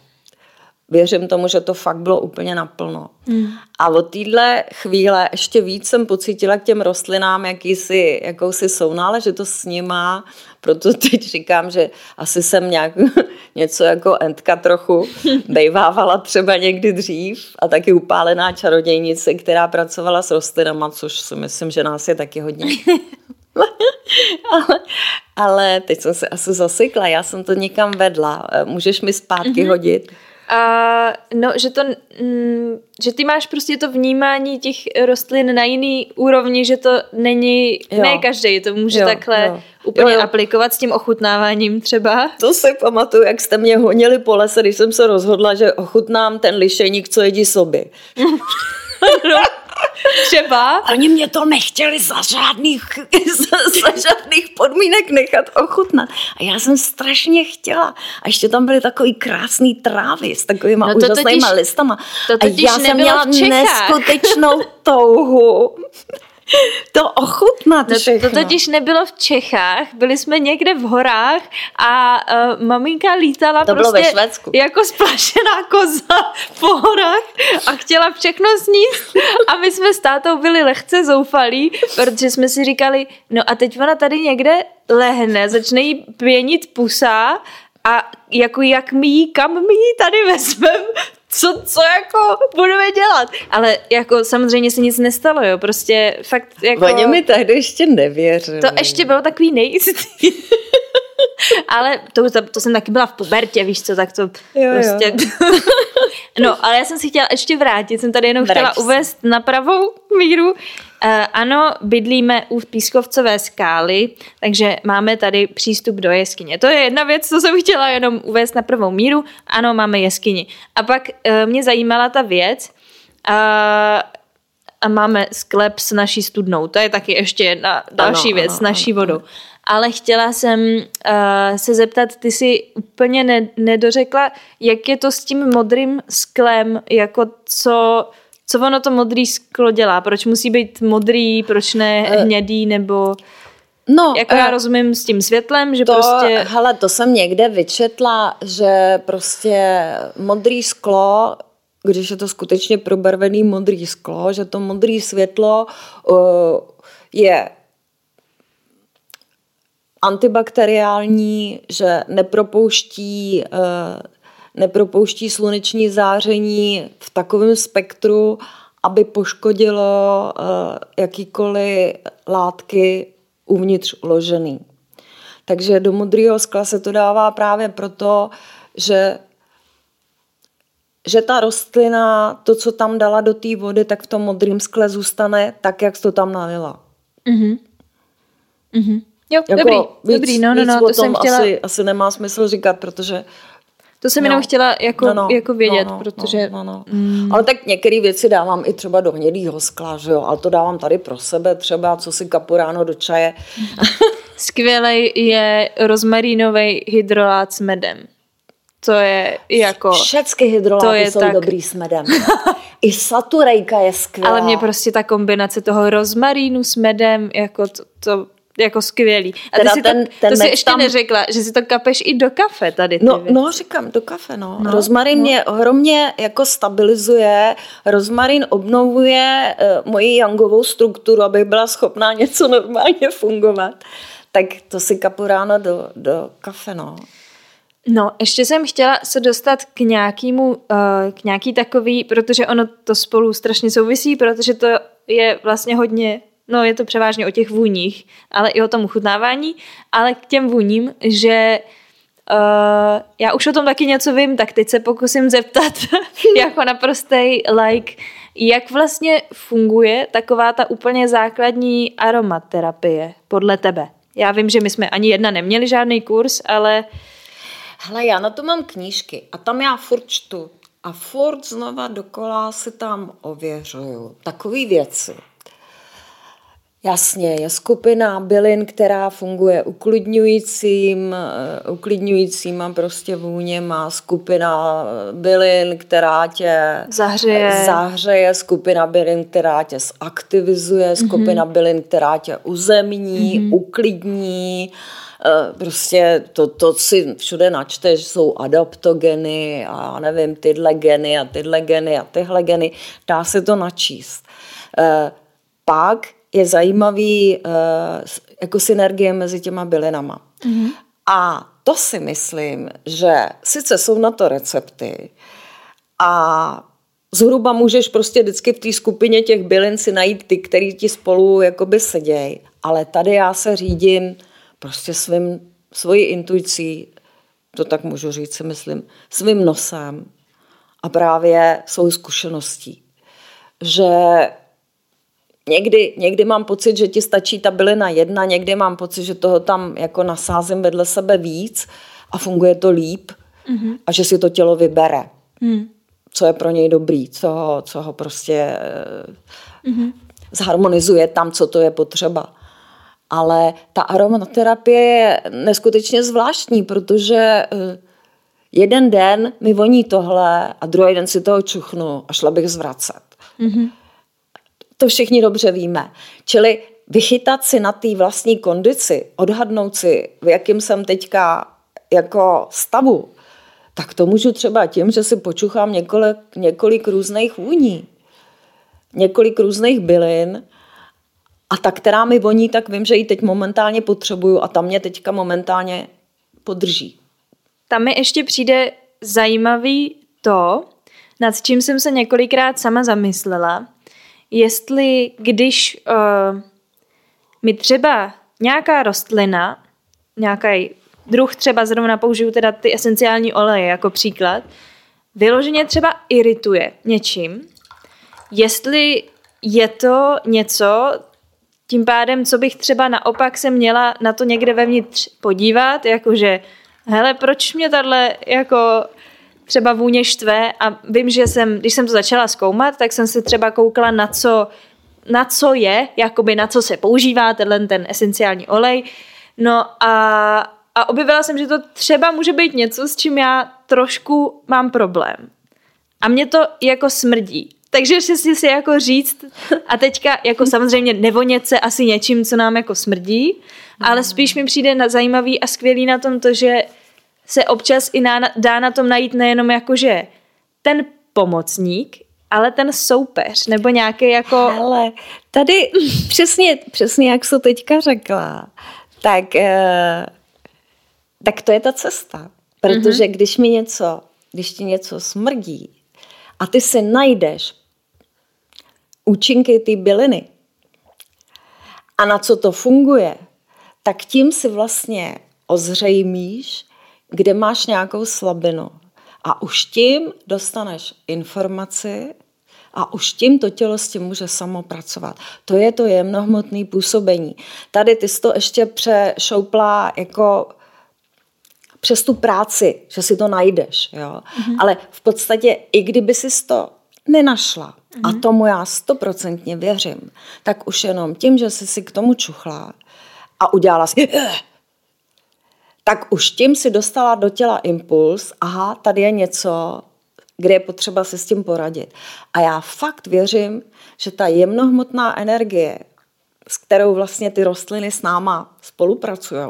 Věřím tomu, že to fakt bylo úplně naplno. Mm. A od téhle chvíle ještě víc jsem pocítila k těm rostlinám jakýsi, jakousi sounáležitost s nima, proto teď říkám, že asi jsem nějak [LAUGHS] něco jako entka trochu [LAUGHS] bejvávala třeba někdy dřív a taky upálená čarodějnice, která pracovala s rostlinama, což si myslím, že nás je taky hodně. [LAUGHS] ale, ale teď jsem se asi zasykla, já jsem to někam vedla. Můžeš mi zpátky mm-hmm. hodit? A no, že to, mm, že ty máš prostě to vnímání těch rostlin na jiný úrovni, že to není, jo. ne každý to může jo, takhle jo. úplně jo, jo. aplikovat s tím ochutnáváním třeba. To si pamatuju, jak jste mě honili po lese, když jsem se rozhodla, že ochutnám ten lišejník, co jedí sobě. [LAUGHS] [LAUGHS] no. Třeba. Oni mě to nechtěli za žádných, [LAUGHS] za, za žádných podmínek nechat ochutnat. A já jsem strašně chtěla. A ještě tam byly takový krásný trávy s takovýma no úžasnýma listama. To a já jsem měla neskutečnou touhu [LAUGHS] to ochutnat no, všechno. To totiž nebylo v Čechách, byli jsme někde v horách a uh, maminka lítala to prostě bylo ve Švédsku. jako splašená koza po horách a chtěla všechno sníst a my jsme s tátou byli lehce zoufalí, protože jsme si říkali, no a teď ona tady někde lehne, začne jí pěnit pusa a jako jak my jí, kam my jí tady vezmeme, co, co jako budeme dělat? Ale jako samozřejmě se nic nestalo, jo, prostě fakt jako... Oni mi tehdy ještě nevěřili. To ještě bylo takový nejistý. [LAUGHS] ale to, to, to, jsem taky byla v pubertě, víš co, tak to jo, prostě... Jo. [LAUGHS] no, ale já jsem si chtěla ještě vrátit, jsem tady jenom Vrať chtěla si. uvést na pravou míru. Uh, ano, bydlíme u Pískovcové skály, takže máme tady přístup do jeskyně. To je jedna věc, co jsem chtěla jenom uvést na prvou míru. Ano, máme jeskyni. A pak uh, mě zajímala ta věc, a máme sklep s naší studnou. To je taky ještě jedna další Ano, věc ano, s naší ano, vodou. Ale chtěla jsem uh, se zeptat, ty si úplně ne, nedořekla, jak je to s tím modrým sklem, jako co, co ono to modrý sklo dělá, proč musí být modrý, proč ne hnědý, nebo No, jako já eh, rozumím s tím světlem, že to, prostě... hele, to jsem někde vyčetla, že prostě modrý sklo, když je to skutečně probarvený modrý sklo, že to modré světlo uh, je antibakteriální, že nepropouští, uh, nepropouští sluneční záření v takovém spektru, aby poškodilo uh, jakýkoliv látky uvnitř uložený. Takže do modrého skla se to dává právě proto, že že ta rostlina, to, co tam dala do té vody, tak v tom modrém skle zůstane tak, jak to tam nalila. Mhm. Mhm. Jo, Jako dobrý, víc, dobrý, no, no, no, to jsem chtěla, asi, asi nemá smysl říkat, protože to jsem no. jenom chtěla jako, no, no, jako vědět, no, no, protože... No, no. Mm, Ale tak některé věci dávám i třeba do hnědého skla, že jo, ale to dávám tady pro sebe, třeba co si kapu ráno do čaje. [LAUGHS] skvělej je rozmarínový hydrolát s medem. To je jako... Všechny hydroláty to je jsou tak- dobrý s medem. [LAUGHS] I saturejka je skvělá. Ale mě prostě ta kombinace toho rozmarínu s medem, jako to, to jako skvělý. A ty si ten- to, ten to si ještě tam- neřekla, že si to kapeš i do kafe tady ty No, věci. no, říkám, do kafe, no. No, Rozmarin no. mě ohromně jako stabilizuje, rozmarin obnovuje uh, moji jangovou strukturu, abych byla schopná něco normálně fungovat. Tak to si kapu ráno do, do kafe, no. No, ještě jsem chtěla se dostat k nějakému, uh, k nějaký takový, protože ono to spolu strašně souvisí, protože to je vlastně hodně, no je to převážně o těch vůních, ale i o tom uchutnávání, ale k těm vůním, že uh, já už o tom taky něco vím, tak teď se pokusím zeptat [LAUGHS] jako naprostej like, jak vlastně funguje taková ta úplně základní aromaterapie podle tebe? Já vím, že my jsme ani jedna neměli žádný kurz, ale Hele, já na to mám knížky a tam já furt čtu. A furt znova dokola si tam ověřuju takové věci. Jasně, je skupina bylin, která funguje uklidňujícím, eh, uklidňujícíma prostě vůně, má skupina bylin, která tě Zahřeje. zahřeje, skupina bylin, která tě zaktivizuje, skupina mm-hmm. bylin, která tě uzemní, mm-hmm. uklidní, Eh, prostě to, to si všude načteš, jsou adaptogeny a já nevím, tyhle geny a tyhle geny a tyhle geny, dá se to načíst. Eh, Pak je zajímavý eh, jako synergie mezi těma bylinama. Mm-hmm. A to si myslím, že sice jsou na to recepty a zhruba můžeš prostě vždycky v té skupině těch bylin si najít ty, který ti spolu jakoby sedějí, ale tady já se řídím prostě svým, svojí intuicí, to tak můžu říct, si myslím, svým nosem a právě svou zkušeností. Že někdy, někdy mám pocit, že ti stačí ta bylina jedna, někdy mám pocit, že toho tam jako nasázím vedle sebe víc a funguje to líp mm-hmm. a že si to tělo vybere, mm. co je pro něj dobrý, co ho, co ho prostě mm-hmm. zharmonizuje tam, co to je potřeba. Ale ta aromaterapie je neskutečně zvláštní, protože eh, jeden den mi voní tohle a druhý den si toho čuchnu a šla bych zvracet. Mm-hmm. To všichni dobře víme. Čili vychytat si na té vlastní kondici, odhadnout si, v jakým jsem teďka jako stavu, tak to můžu třeba tím, že si počuchám několik, několik různých vůní, několik různých bylin a ta, která mi voní, tak vím, že ji teď momentálně potřebuju a ta mě teďka momentálně podrží. Tam mi ještě přijde zajímavý to, nad čím jsem se několikrát sama zamyslela, jestli když uh, mi třeba nějaká rostlina, nějaký druh třeba zrovna použiju teda ty esenciální oleje jako příklad, vyloženě třeba irituje něčím, jestli je to něco, tím pádem, co bych třeba naopak se měla na to někde vevnitř podívat, jakože hele, proč mě tahle jako třeba vůně štve a vím, že jsem, když jsem to začala zkoumat, tak jsem se třeba koukala na co na co je, jakoby na co se používá tenhle ten esenciální olej. No a, a objevila jsem, že to třeba může být něco, s čím já trošku mám problém. A mě to jako smrdí. Takže si si jako říct, a teďka jako samozřejmě nevonět se asi něčím, co nám jako smrdí, ale spíš mi přijde na zajímavý a skvělý na tom to, že se občas i na, dá na tom najít nejenom jako, že ten pomocník, ale ten soupeř, nebo nějaký jako... Ale tady přesně, přesně jak jsi teďka řekla, tak, eh, tak to je ta cesta. Protože mm-hmm. když mi něco, když ti něco smrdí a ty si najdeš účinky té byliny a na co to funguje, tak tím si vlastně ozřejmíš, kde máš nějakou slabinu. A už tím dostaneš informaci a už tím to tělo s tím může samo pracovat. To je to jemnohmotné působení. Tady ty jsi to ještě přešoupla jako přes tu práci, že si to najdeš. Jo? Mm-hmm. Ale v podstatě, i kdyby si to nenašla, mm-hmm. a mhm. tomu já stoprocentně věřím, tak už jenom tím, že jsi si k tomu čuchla a udělala si tak už tím si dostala do těla impuls, aha, tady je něco, kde je potřeba se s tím poradit. A já fakt věřím, že ta jemnohmotná energie, s kterou vlastně ty rostliny s náma spolupracují,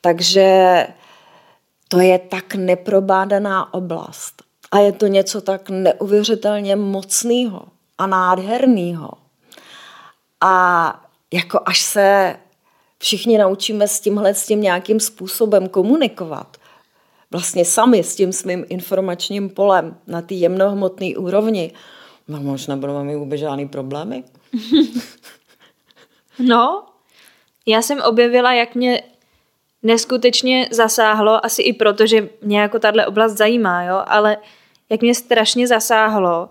takže to je tak neprobádaná oblast. A je to něco tak neuvěřitelně mocného a nádherného. A jako až se všichni naučíme s tímhle s tím nějakým způsobem komunikovat, vlastně sami s tím svým informačním polem na té jemnohmotné úrovni, no možná budeme mít vůbec žádný problémy. [LAUGHS] no, já jsem objevila, jak mě neskutečně zasáhlo, asi i proto, že mě jako tahle oblast zajímá, jo, ale jak mě strašně zasáhlo,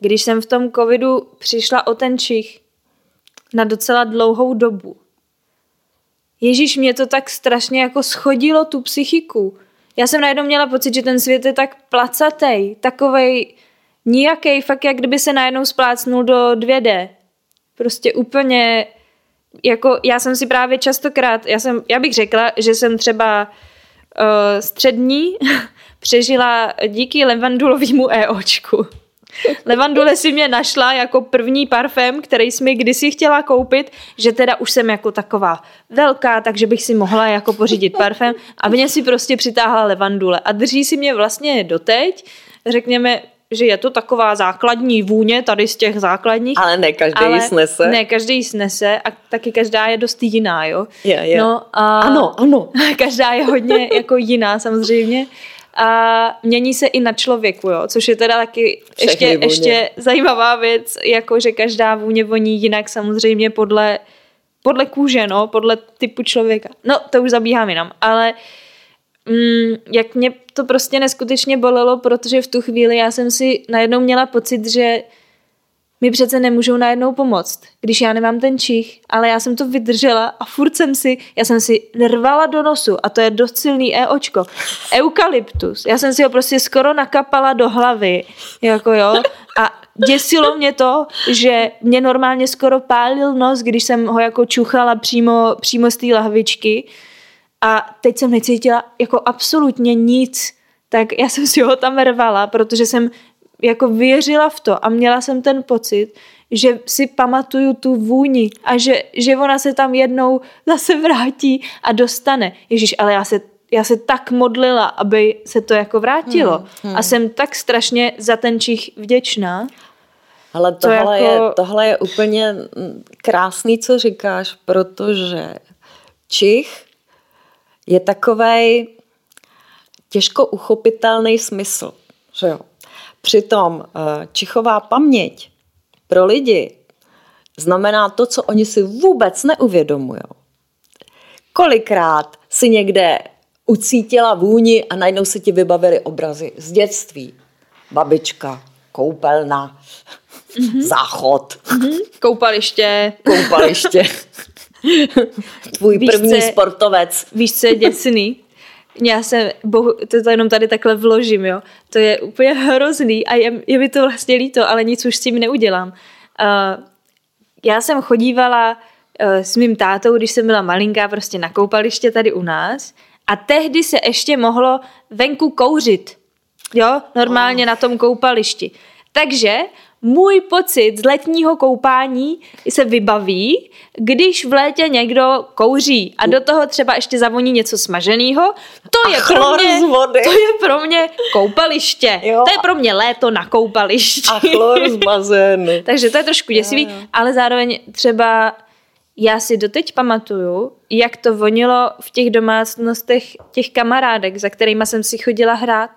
když jsem v tom covidu přišla o ten čich na docela dlouhou dobu. Ježíš, mě to tak strašně jako schodilo tu psychiku. Já jsem najednou měla pocit, že ten svět je tak placatej, takovej nijaký, fakt jak kdyby se najednou splácnul do 2D. Prostě úplně, jako já jsem si právě častokrát, já, jsem, já bych řekla, že jsem třeba uh, střední [LAUGHS] přežila díky levandulovému EOčku. Levandule si mě našla jako první parfém, který jsi mi kdysi chtěla koupit, že teda už jsem jako taková velká, takže bych si mohla jako pořídit parfém a mě si prostě přitáhla levandule a drží si mě vlastně doteď, řekněme, že je to taková základní vůně tady z těch základních. Ale ne každý ji snese. Ne, každý ji snese a taky každá je dost jiná, jo. Je, je. No, a ano, ano. [LAUGHS] Každá je hodně jako jiná samozřejmě a mění se i na člověku, jo, což je teda taky ještě, ještě zajímavá věc, jako že každá vůně voní jinak samozřejmě podle, podle kůže, no, podle typu člověka. No, to už zabíhám jinam, ale mm, jak mě to prostě neskutečně bolelo, protože v tu chvíli já jsem si najednou měla pocit, že mi přece nemůžou najednou pomoct, když já nemám ten čich, ale já jsem to vydržela a furt jsem si, já jsem si rvala do nosu a to je dost silný EOčko. Eukalyptus. Já jsem si ho prostě skoro nakapala do hlavy, jako jo, a děsilo mě to, že mě normálně skoro pálil nos, když jsem ho jako čuchala přímo, přímo z té lahvičky a teď jsem necítila jako absolutně nic, tak já jsem si ho tam rvala, protože jsem jako věřila v to a měla jsem ten pocit, že si pamatuju tu vůni a že, že ona se tam jednou zase vrátí a dostane. Ježíš, ale já se, já se tak modlila, aby se to jako vrátilo. Hmm, hmm. A jsem tak strašně za ten čich vděčná. Ale tohle, to jako... je, tohle je úplně krásný, co říkáš, protože čich je takovej těžko uchopitelný smysl. Že jo? Přitom eh, čichová paměť pro lidi znamená to, co oni si vůbec neuvědomují. Kolikrát si někde ucítila vůni a najednou se ti vybavily obrazy z dětství. Babička, koupelna, mm-hmm. záchod. Mm-hmm. Koupaliště. Koupaliště. [LAUGHS] Tvůj víš, první co, sportovec. Víš, co je děsný? Já se, bohu, to, to jenom tady takhle vložím, jo. To je úplně hrozný a je, je mi to vlastně líto, ale nic už s tím neudělám. Uh, já jsem chodívala uh, s mým tátou, když jsem byla malinká, prostě na koupaliště tady u nás a tehdy se ještě mohlo venku kouřit. Jo, normálně oh. na tom koupališti. Takže můj pocit z letního koupání se vybaví, když v létě někdo kouří a do toho třeba ještě zavoní něco smaženého, to je, pro mě, z vody. to je pro mě koupaliště. Jo. To je pro mě léto na koupališti. A chlor z [LAUGHS] bazénu. Takže to je trošku děsivý, ale zároveň třeba já si doteď pamatuju, jak to vonilo v těch domácnostech těch kamarádek, za kterými jsem si chodila hrát.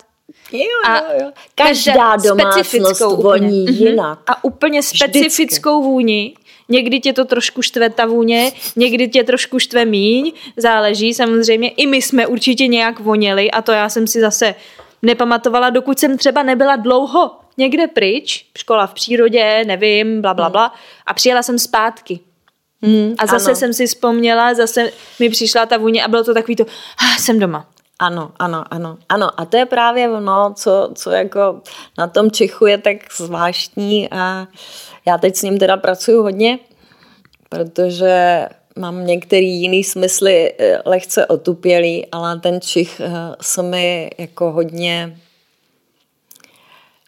Jo, a jo, jo. Každá domácnost voní úplně. Mhm. jinak. A úplně specifickou Vždycky. vůni. Někdy tě to trošku štve ta vůně, někdy tě trošku štve míň, záleží samozřejmě. I my jsme určitě nějak voněli a to já jsem si zase nepamatovala, dokud jsem třeba nebyla dlouho někde pryč, škola v přírodě, nevím, bla, bla, bla, a přijela jsem zpátky. Mm, a zase ano. jsem si vzpomněla, zase mi přišla ta vůně a bylo to takový to, ah, jsem doma. Ano, ano, ano, ano. A to je právě ono, co, co jako na tom Čechu je tak zvláštní a já teď s ním teda pracuju hodně, protože mám některý jiný smysly eh, lehce otupělý, ale ten Čich eh, se mi jako hodně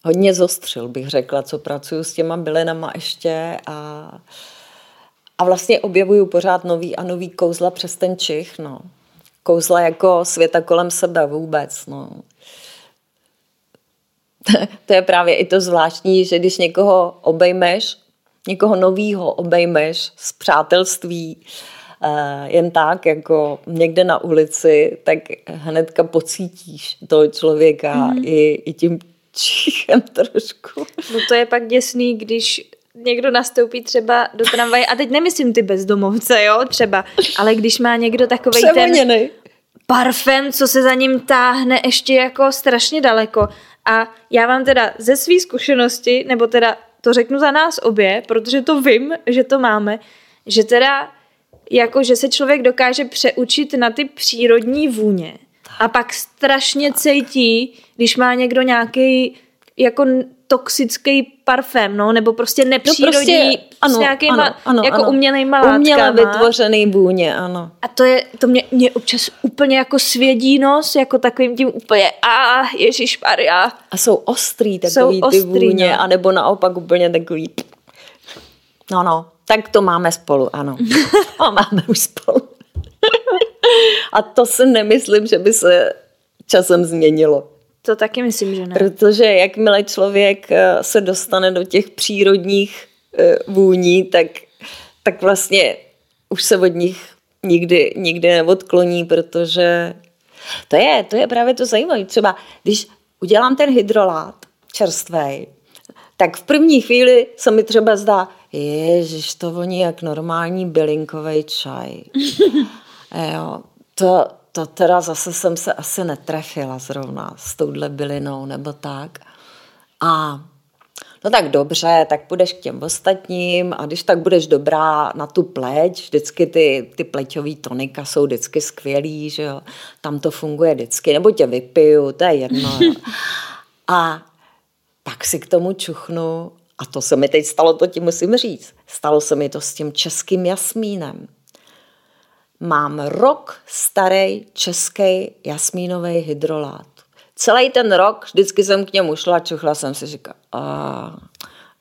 hodně zostřil, bych řekla, co pracuju s těma bylinama ještě a, a vlastně objevuju pořád nový a nový kouzla přes ten Čich, no kouzla jako světa kolem sebe vůbec. No. [LAUGHS] to je právě i to zvláštní, že když někoho obejmeš, někoho novýho obejmeš z přátelství, uh, jen tak, jako někde na ulici, tak hnedka pocítíš toho člověka mm. i, i tím [LAUGHS] čichem trošku. No to je pak děsný, když někdo nastoupí třeba do tramvaje, a teď nemyslím ty bezdomovce, jo, třeba, ale když má někdo takový ten parfém, co se za ním táhne ještě jako strašně daleko. A já vám teda ze své zkušenosti, nebo teda to řeknu za nás obě, protože to vím, že to máme, že teda jako, že se člověk dokáže přeučit na ty přírodní vůně. A pak strašně cítí, když má někdo nějaký jako toxický parfém, no, nebo prostě nepřírodní, no prostě, ano, s nějakýma, ano, ano, jako ano. umělejma látkama. Uměle vytvořený vůně, ano. A to je, to mě, mě občas úplně jako svědí nos, jako takovým tím úplně, a Ježíš Maria. A jsou ostrý takový jsou ty ostrý, vůně, no. anebo naopak úplně takový, no, no, tak to máme spolu, ano. a máme už spolu. a to si nemyslím, že by se časem změnilo. To taky myslím, že ne. Protože jakmile člověk eh, se dostane do těch přírodních eh, vůní, tak, tak vlastně už se od nich nikdy, nikdy neodkloní, protože to je, to je právě to zajímavé. Třeba když udělám ten hydrolát čerstvý, tak v první chvíli se mi třeba zdá, ježiš, to voní jak normální bylinkový čaj. [LAUGHS] jo, to, to teda zase jsem se asi netrefila zrovna s touhle bylinou nebo tak. A no tak dobře, tak půjdeš k těm ostatním a když tak budeš dobrá na tu pleť, vždycky ty, ty pleťový tonika jsou vždycky skvělý, že jo, tam to funguje vždycky, nebo tě vypiju, to je jedno. Jo. [LAUGHS] A tak si k tomu čuchnu a to se mi teď stalo, to ti musím říct. Stalo se mi to s tím českým jasmínem mám rok starý český jasmínový hydrolát. Celý ten rok vždycky jsem k němu šla, čuchla jsem si, říkala, a,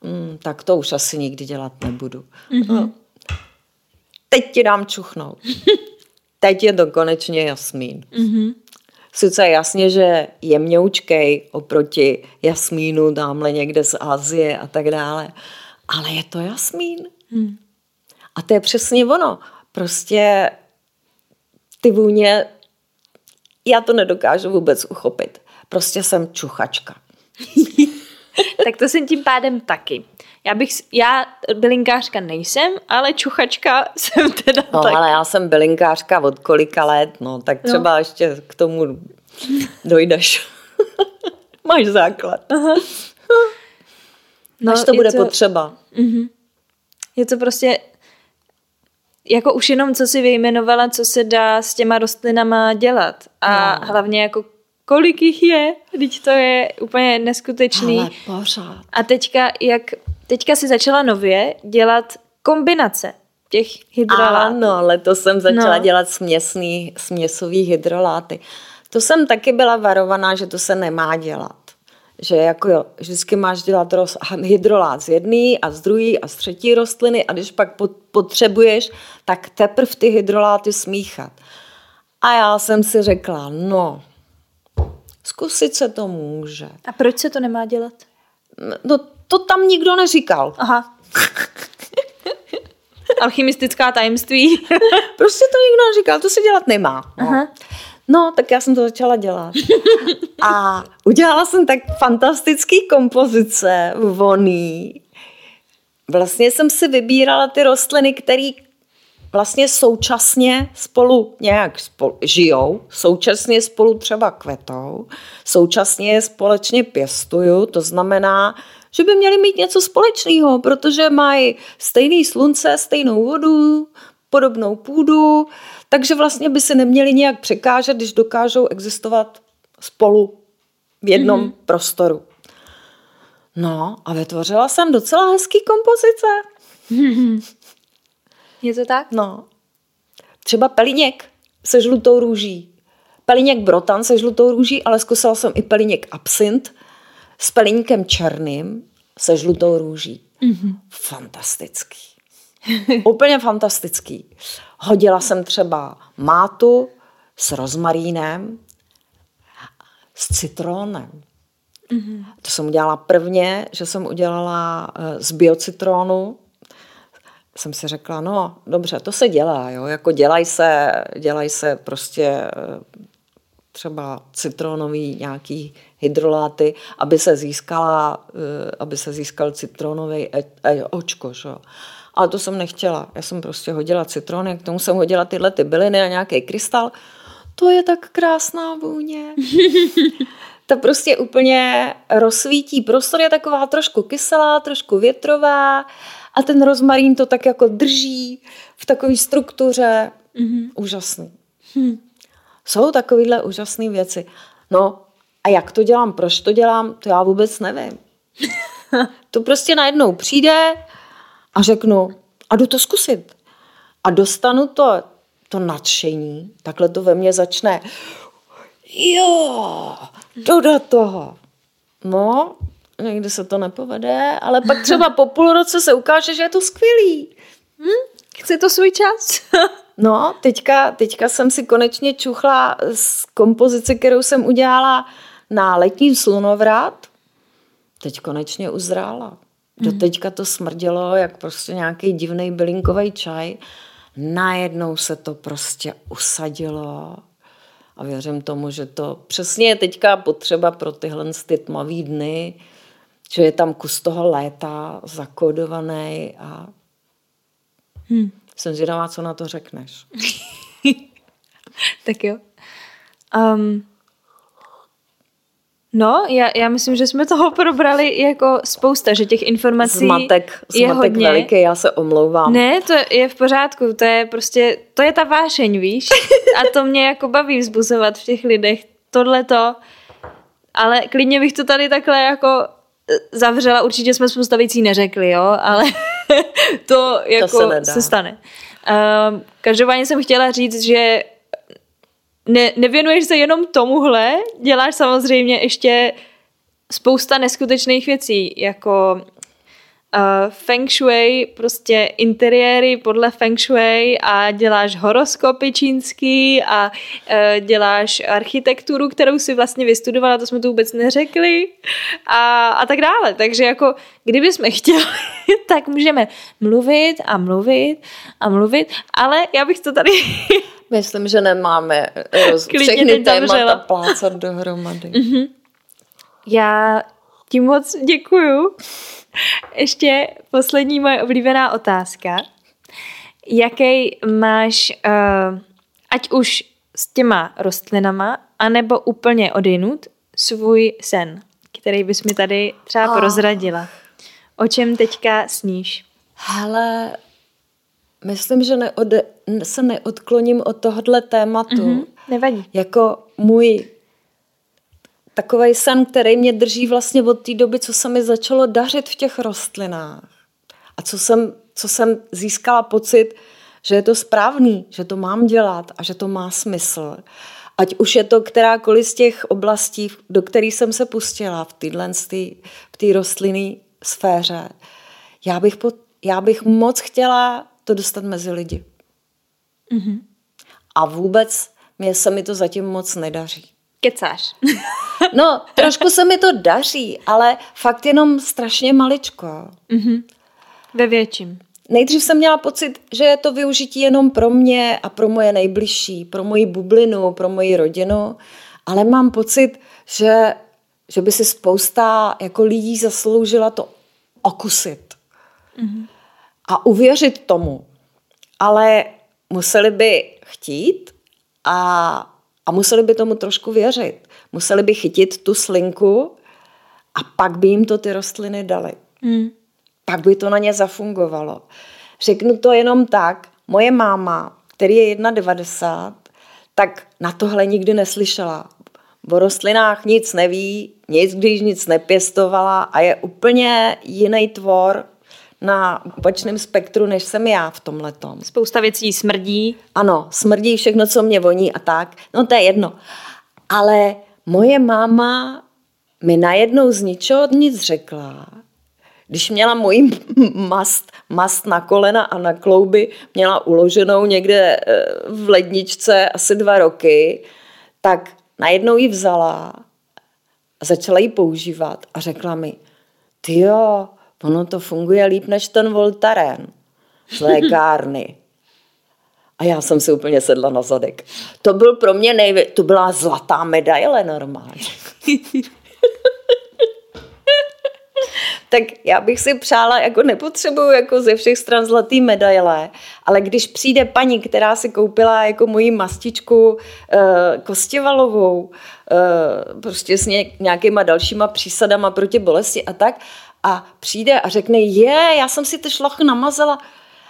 mm, tak to už asi nikdy dělat nebudu. Mm-hmm. No. Teď ti dám čuchnout. [LAUGHS] Teď je to konečně jasmín. Mm-hmm. Sice jasně, že je měučkej oproti jasmínu tamhle někde z Asie a tak dále, ale je to jasmín. Mm. A to je přesně ono. Prostě ty vůně, já to nedokážu vůbec uchopit. Prostě jsem čuchačka. [LAUGHS] tak to jsem tím pádem taky. Já bych, já bylinkářka nejsem, ale čuchačka [LAUGHS] jsem teda No, taky. ale já jsem bylinkářka od kolika let, no, tak no. třeba no. ještě k tomu dojdeš. [LAUGHS] Máš základ. Aha. No, Až to bude to, potřeba. Uh-huh. Je to prostě jako už jenom co si vyjmenovala, co se dá s těma rostlinama dělat. A no. hlavně jako kolik jich je, teď to je úplně neskutečný. Ale pořád. A teďka, jak, teďka si začala nově dělat kombinace těch hydrolátů. Ano, letos jsem začala no. dělat směsný, směsový hydroláty. To jsem taky byla varovaná, že to se nemá dělat. Že jako jo, vždycky máš dělat roz, [LAUGHS] hydrolát z jedné a z druhé a z třetí rostliny a když pak potřebuješ, tak teprve ty hydroláty smíchat. A já jsem si řekla, no, zkusit se to může. A proč se to nemá dělat? No, to tam nikdo neříkal. Aha. [LAUGHS] Alchymistická tajemství. prostě to nikdo neříkal, to se dělat nemá. No. Aha. No, tak já jsem to začala dělat. [LAUGHS] A udělala jsem tak fantastický kompozice voný. Vlastně jsem si vybírala ty rostliny, které vlastně současně spolu nějak spolu žijou, současně spolu třeba kvetou, současně je společně pěstuju, to znamená, že by měli mít něco společného, protože mají stejný slunce, stejnou vodu, podobnou půdu, takže vlastně by se neměli nějak překážet, když dokážou existovat spolu v jednom mm-hmm. prostoru. No a vytvořila jsem docela hezký kompozice. [LAUGHS] Je to tak? No. Třeba peliněk se žlutou růží. Peliněk brotan se žlutou růží, ale zkusila jsem i peliněk absint s pelíňkem černým se žlutou růží. Mm-hmm. Fantastický. [LAUGHS] Úplně fantastický. Hodila jsem třeba mátu s rozmarínem, s citronem. Mm-hmm. To jsem udělala prvně, že jsem udělala eh, z biocitronu. Jsem si řekla, no dobře, to se dělá, jo, jako dělají se, dělaj se prostě eh, třeba citronový nějaký hydroláty, aby se získala, eh, aby se získal citronový očko, že? Ale to jsem nechtěla. Já jsem prostě hodila citrony, k tomu jsem hodila tyhle ty byliny a nějaký krystal. To je tak krásná vůně. [LAUGHS] to prostě úplně rozsvítí. Prostor je taková trošku kyselá, trošku větrová a ten rozmarín to tak jako drží v takové struktuře. Mm-hmm. Úžasný. Hm. Jsou takovéhle úžasné věci. No a jak to dělám, proč to dělám, to já vůbec nevím. [LAUGHS] to prostě najednou přijde a řeknu, a jdu to zkusit. A dostanu to, to nadšení, takhle to ve mně začne. Jo, jdu do toho. No, někdy se to nepovede, ale pak třeba po půl roce se ukáže, že je to skvělý. Hm? Chce to svůj čas? [LAUGHS] no, teďka, teďka jsem si konečně čuchla z kompozice, kterou jsem udělala na letní slunovrat. Teď konečně uzrála. Do mhm. teďka to smrdělo, jak prostě nějaký divný bylinkový čaj. Najednou se to prostě usadilo a věřím tomu, že to přesně je teďka potřeba pro tyhle ty tmavý dny, že je tam kus toho léta zakodovaný a hmm. jsem zvědavá, co na to řekneš. [LAUGHS] tak jo. Um, No, já, já myslím, že jsme toho probrali jako spousta, že těch informací zmatek, zmatek je hodně. veliký, já se omlouvám. Ne, to je v pořádku, to je prostě, to je ta vášeň, víš? A to mě jako baví vzbuzovat v těch lidech, tohleto. Ale klidně bych to tady takhle jako e, zavřela, určitě jsme spousta věcí neřekli, jo, ale [LAUGHS] to jako to se, se stane. Um, každopádně jsem chtěla říct, že ne, nevěnuješ se jenom tomuhle, děláš samozřejmě ještě spousta neskutečných věcí, jako uh, feng shui, prostě interiéry podle feng shui a děláš horoskopy čínský a uh, děláš architekturu, kterou si vlastně vystudovala, to jsme tu vůbec neřekli a, a tak dále. Takže jako, kdyby jsme [LAUGHS] chtěli, tak můžeme mluvit a mluvit a mluvit, ale já bych to tady Myslím, že nemáme roz... všechny témata plácat dohromady. Mm-hmm. Já ti moc děkuju. Ještě poslední moje oblíbená otázka. Jaký máš, uh, ať už s těma rostlinama, anebo úplně odinut, svůj sen, který bys mi tady třeba oh. prozradila? O čem teďka sníš? Hele, myslím, že neode, se neodkloním od tohohle tématu. Mm-hmm, nevadí. Jako můj takový sen, který mě drží vlastně od té doby, co se mi začalo dařit v těch rostlinách. A co jsem, co jsem získala pocit, že je to správný, že to mám dělat a že to má smysl. Ať už je to kterákoliv z těch oblastí, do kterých jsem se pustila v téhle v té rostlinné sféře. Já bych, po, já bych moc chtěla to dostat mezi lidi. Mm-hmm. A vůbec mě se mi to zatím moc nedaří. Kecáš. [LAUGHS] no, trošku se mi to daří, ale fakt jenom strašně maličko. Mm-hmm. Ve větším. Nejdřív jsem měla pocit, že je to využití jenom pro mě a pro moje nejbližší, pro moji bublinu, pro moji rodinu, ale mám pocit, že, že by si spousta jako lidí zasloužila to okusit mm-hmm. A uvěřit tomu. Ale museli by chtít a, a museli by tomu trošku věřit. Museli by chytit tu slinku a pak by jim to ty rostliny dali. Mm pak by to na ně zafungovalo. Řeknu to jenom tak, moje máma, který je 1,90, tak na tohle nikdy neslyšela. O rostlinách nic neví, nic, když nic nepěstovala a je úplně jiný tvor na opačném spektru, než jsem já v tom letom. Spousta věcí smrdí. Ano, smrdí všechno, co mě voní a tak. No to je jedno. Ale moje máma mi najednou z ničeho nic řekla když měla mojí [LAUGHS] mast, mast na kolena a na klouby, měla uloženou někde eh, v ledničce asi dva roky, tak najednou ji vzala a začala ji používat a řekla mi, ty jo, ono to funguje líp než ten Voltaren z lékárny. A já jsem si úplně sedla na zadek. To byl pro mě nejvě... to byla zlatá medaile normálně. [LAUGHS] tak já bych si přála, jako nepotřebuju jako ze všech stran zlatý medaile, ale když přijde paní, která si koupila jako moji mastičku uh, Kostivalovou, uh, prostě s nějakýma dalšíma přísadama proti bolesti a tak, a přijde a řekne, je, já jsem si ty šlach namazala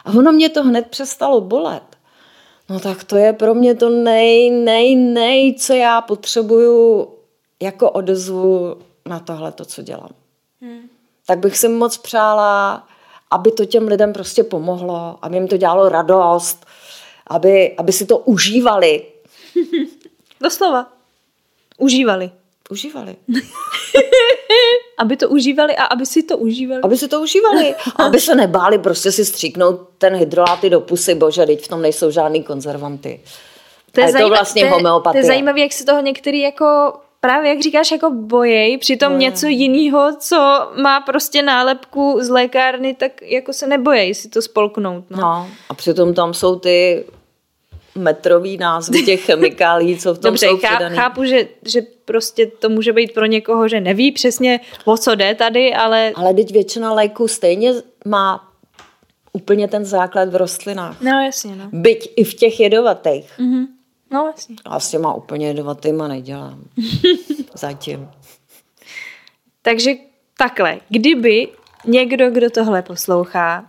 a ono mě to hned přestalo bolet. No tak to je pro mě to nej, nej, nej, co já potřebuju jako odezvu na tohle, to, co dělám. Hmm tak bych si moc přála, aby to těm lidem prostě pomohlo, aby jim to dělalo radost, aby, aby si to užívali. [LAUGHS] Doslova. Užívali. Užívali. [LAUGHS] aby to užívali a aby si to užívali. Aby si to užívali. [LAUGHS] aby se nebáli prostě si stříknout ten hydroláty do pusy, bože, teď v tom nejsou žádný konzervanty. To je, je to vlastně to je, homeopatie. To je zajímavé, jak se toho některý jako právě jak říkáš, jako bojej, přitom Boje. něco jiného, co má prostě nálepku z lékárny, tak jako se nebojej si to spolknout. No, no a přitom tam jsou ty metrový názvy těch chemikálí, co v tom Dobře, jsou přidaný. chápu, že, že prostě to může být pro někoho, že neví přesně, o co jde tady, ale... Ale teď většina léků stejně má úplně ten základ v rostlinách. No jasně, no. Byť i v těch jedovatých. Mm-hmm. No vlastně. Já s těma úplně jedovatýma nedělám. [LAUGHS] Zatím. Takže takhle, kdyby někdo, kdo tohle poslouchá,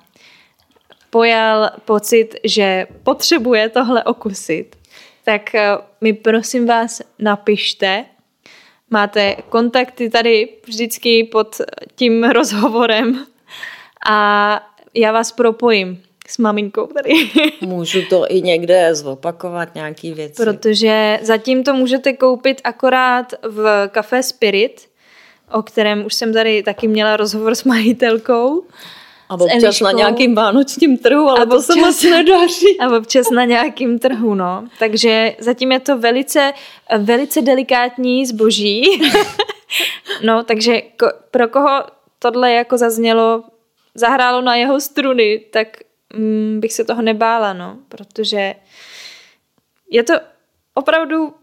pojal pocit, že potřebuje tohle okusit, tak eh, mi prosím vás napište. Máte kontakty tady vždycky pod tím [LAUGHS] rozhovorem a já vás propojím s maminkou tady. [LAUGHS] Můžu to i někde zopakovat, nějaký věci. Protože zatím to můžete koupit akorát v Café Spirit, o kterém už jsem tady taky měla rozhovor s majitelkou. A občas na nějakým vánočním trhu, ale to se moc nedaří. [LAUGHS] A občas na nějakým trhu, no. Takže zatím je to velice, velice delikátní zboží. [LAUGHS] no, takže ko, pro koho tohle jako zaznělo, zahrálo na jeho struny, tak mm, bych se toho nebála, no, protože je to opravdu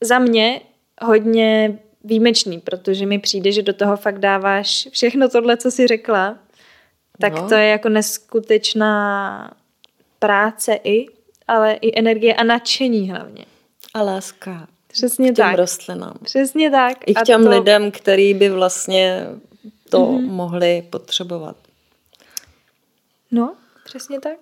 za mě hodně výjimečný, protože mi přijde, že do toho fakt dáváš všechno tohle, co jsi řekla, tak no. to je jako neskutečná práce i, ale i energie a nadšení hlavně. A láska. Přesně k těm tak. rostlinám. Přesně tak. I k těm to... lidem, který by vlastně to mm-hmm. mohli potřebovat. No, Přesně tak.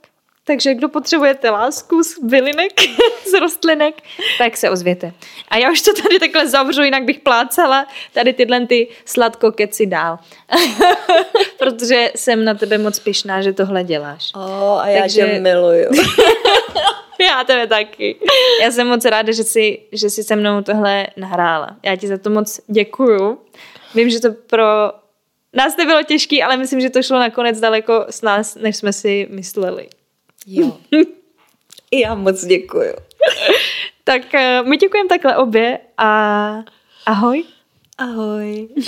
Takže kdo potřebujete lásku z bylinek, [LAUGHS] z rostlinek, tak se ozvěte. A já už to tady takhle zavřu, jinak bych plácala tady tyhle ty sladkokeci dál. [LAUGHS] protože jsem na tebe moc pišná, že tohle děláš. Oh, a já Takže... tě miluju. [LAUGHS] já tebe taky. Já jsem moc ráda, že jsi, že jsi se mnou tohle nahrála. Já ti za to moc děkuju. Vím, že to pro nás to bylo těžké, ale myslím, že to šlo nakonec daleko s nás, než jsme si mysleli. Jo. I [LAUGHS] já moc děkuju. [LAUGHS] tak uh, my děkujeme takhle obě a ahoj. Ahoj. [LAUGHS]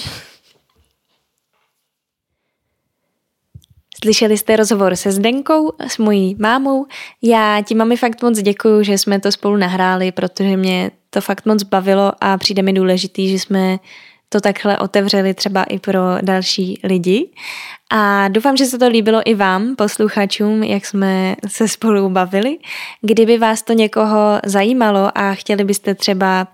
Slyšeli jste rozhovor se Zdenkou, s mojí mámou. Já ti mami fakt moc děkuju, že jsme to spolu nahráli, protože mě to fakt moc bavilo a přijde mi důležitý, že jsme to takhle otevřeli třeba i pro další lidi. A doufám, že se to líbilo i vám, posluchačům, jak jsme se spolu bavili. Kdyby vás to někoho zajímalo a chtěli byste třeba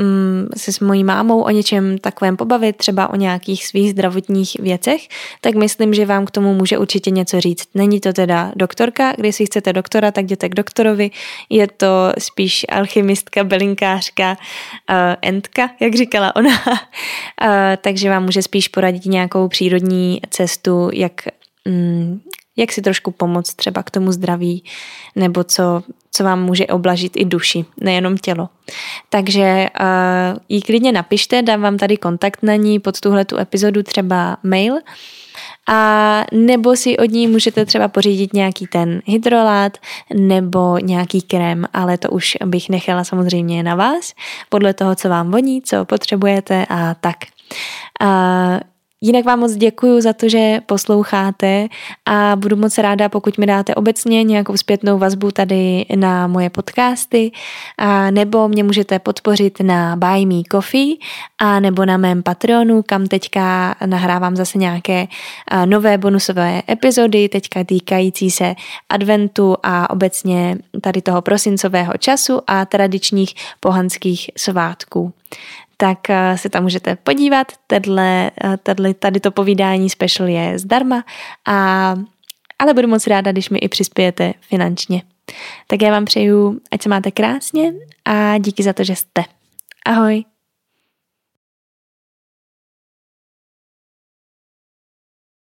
mm, se s mojí mámou o něčem takovém pobavit, třeba o nějakých svých zdravotních věcech, tak myslím, že vám k tomu může určitě něco říct. Není to teda doktorka, když si chcete doktora, tak jděte k doktorovi. Je to spíš alchymistka, belinkářka, uh, entka, jak říkala ona. uh, [LAUGHS] takže vám může spíš poradit nějakou přírodní cestu, jak mm, jak si trošku pomoct třeba k tomu zdraví, nebo co, co vám může oblažit i duši, nejenom tělo. Takže uh, jí klidně napište, dám vám tady kontakt na ní pod tuhle tu epizodu třeba mail, a nebo si od ní můžete třeba pořídit nějaký ten hydrolát nebo nějaký krém, ale to už bych nechala samozřejmě na vás, podle toho, co vám voní, co potřebujete a tak. Uh, Jinak vám moc děkuji za to, že posloucháte a budu moc ráda, pokud mi dáte obecně nějakou zpětnou vazbu tady na moje podcasty a nebo mě můžete podpořit na Buy Me Coffee a nebo na mém Patreonu, kam teďka nahrávám zase nějaké nové bonusové epizody, teďka týkající se adventu a obecně tady toho prosincového času a tradičních pohanských svátků tak eh, se tam můžete podívat. Tedle, eh, tedle, tady to povídání special je zdarma, a, ale budu moc ráda, když mi i přispějete finančně. Tak já vám přeju, ať se máte krásně a díky za to, že jste. Ahoj.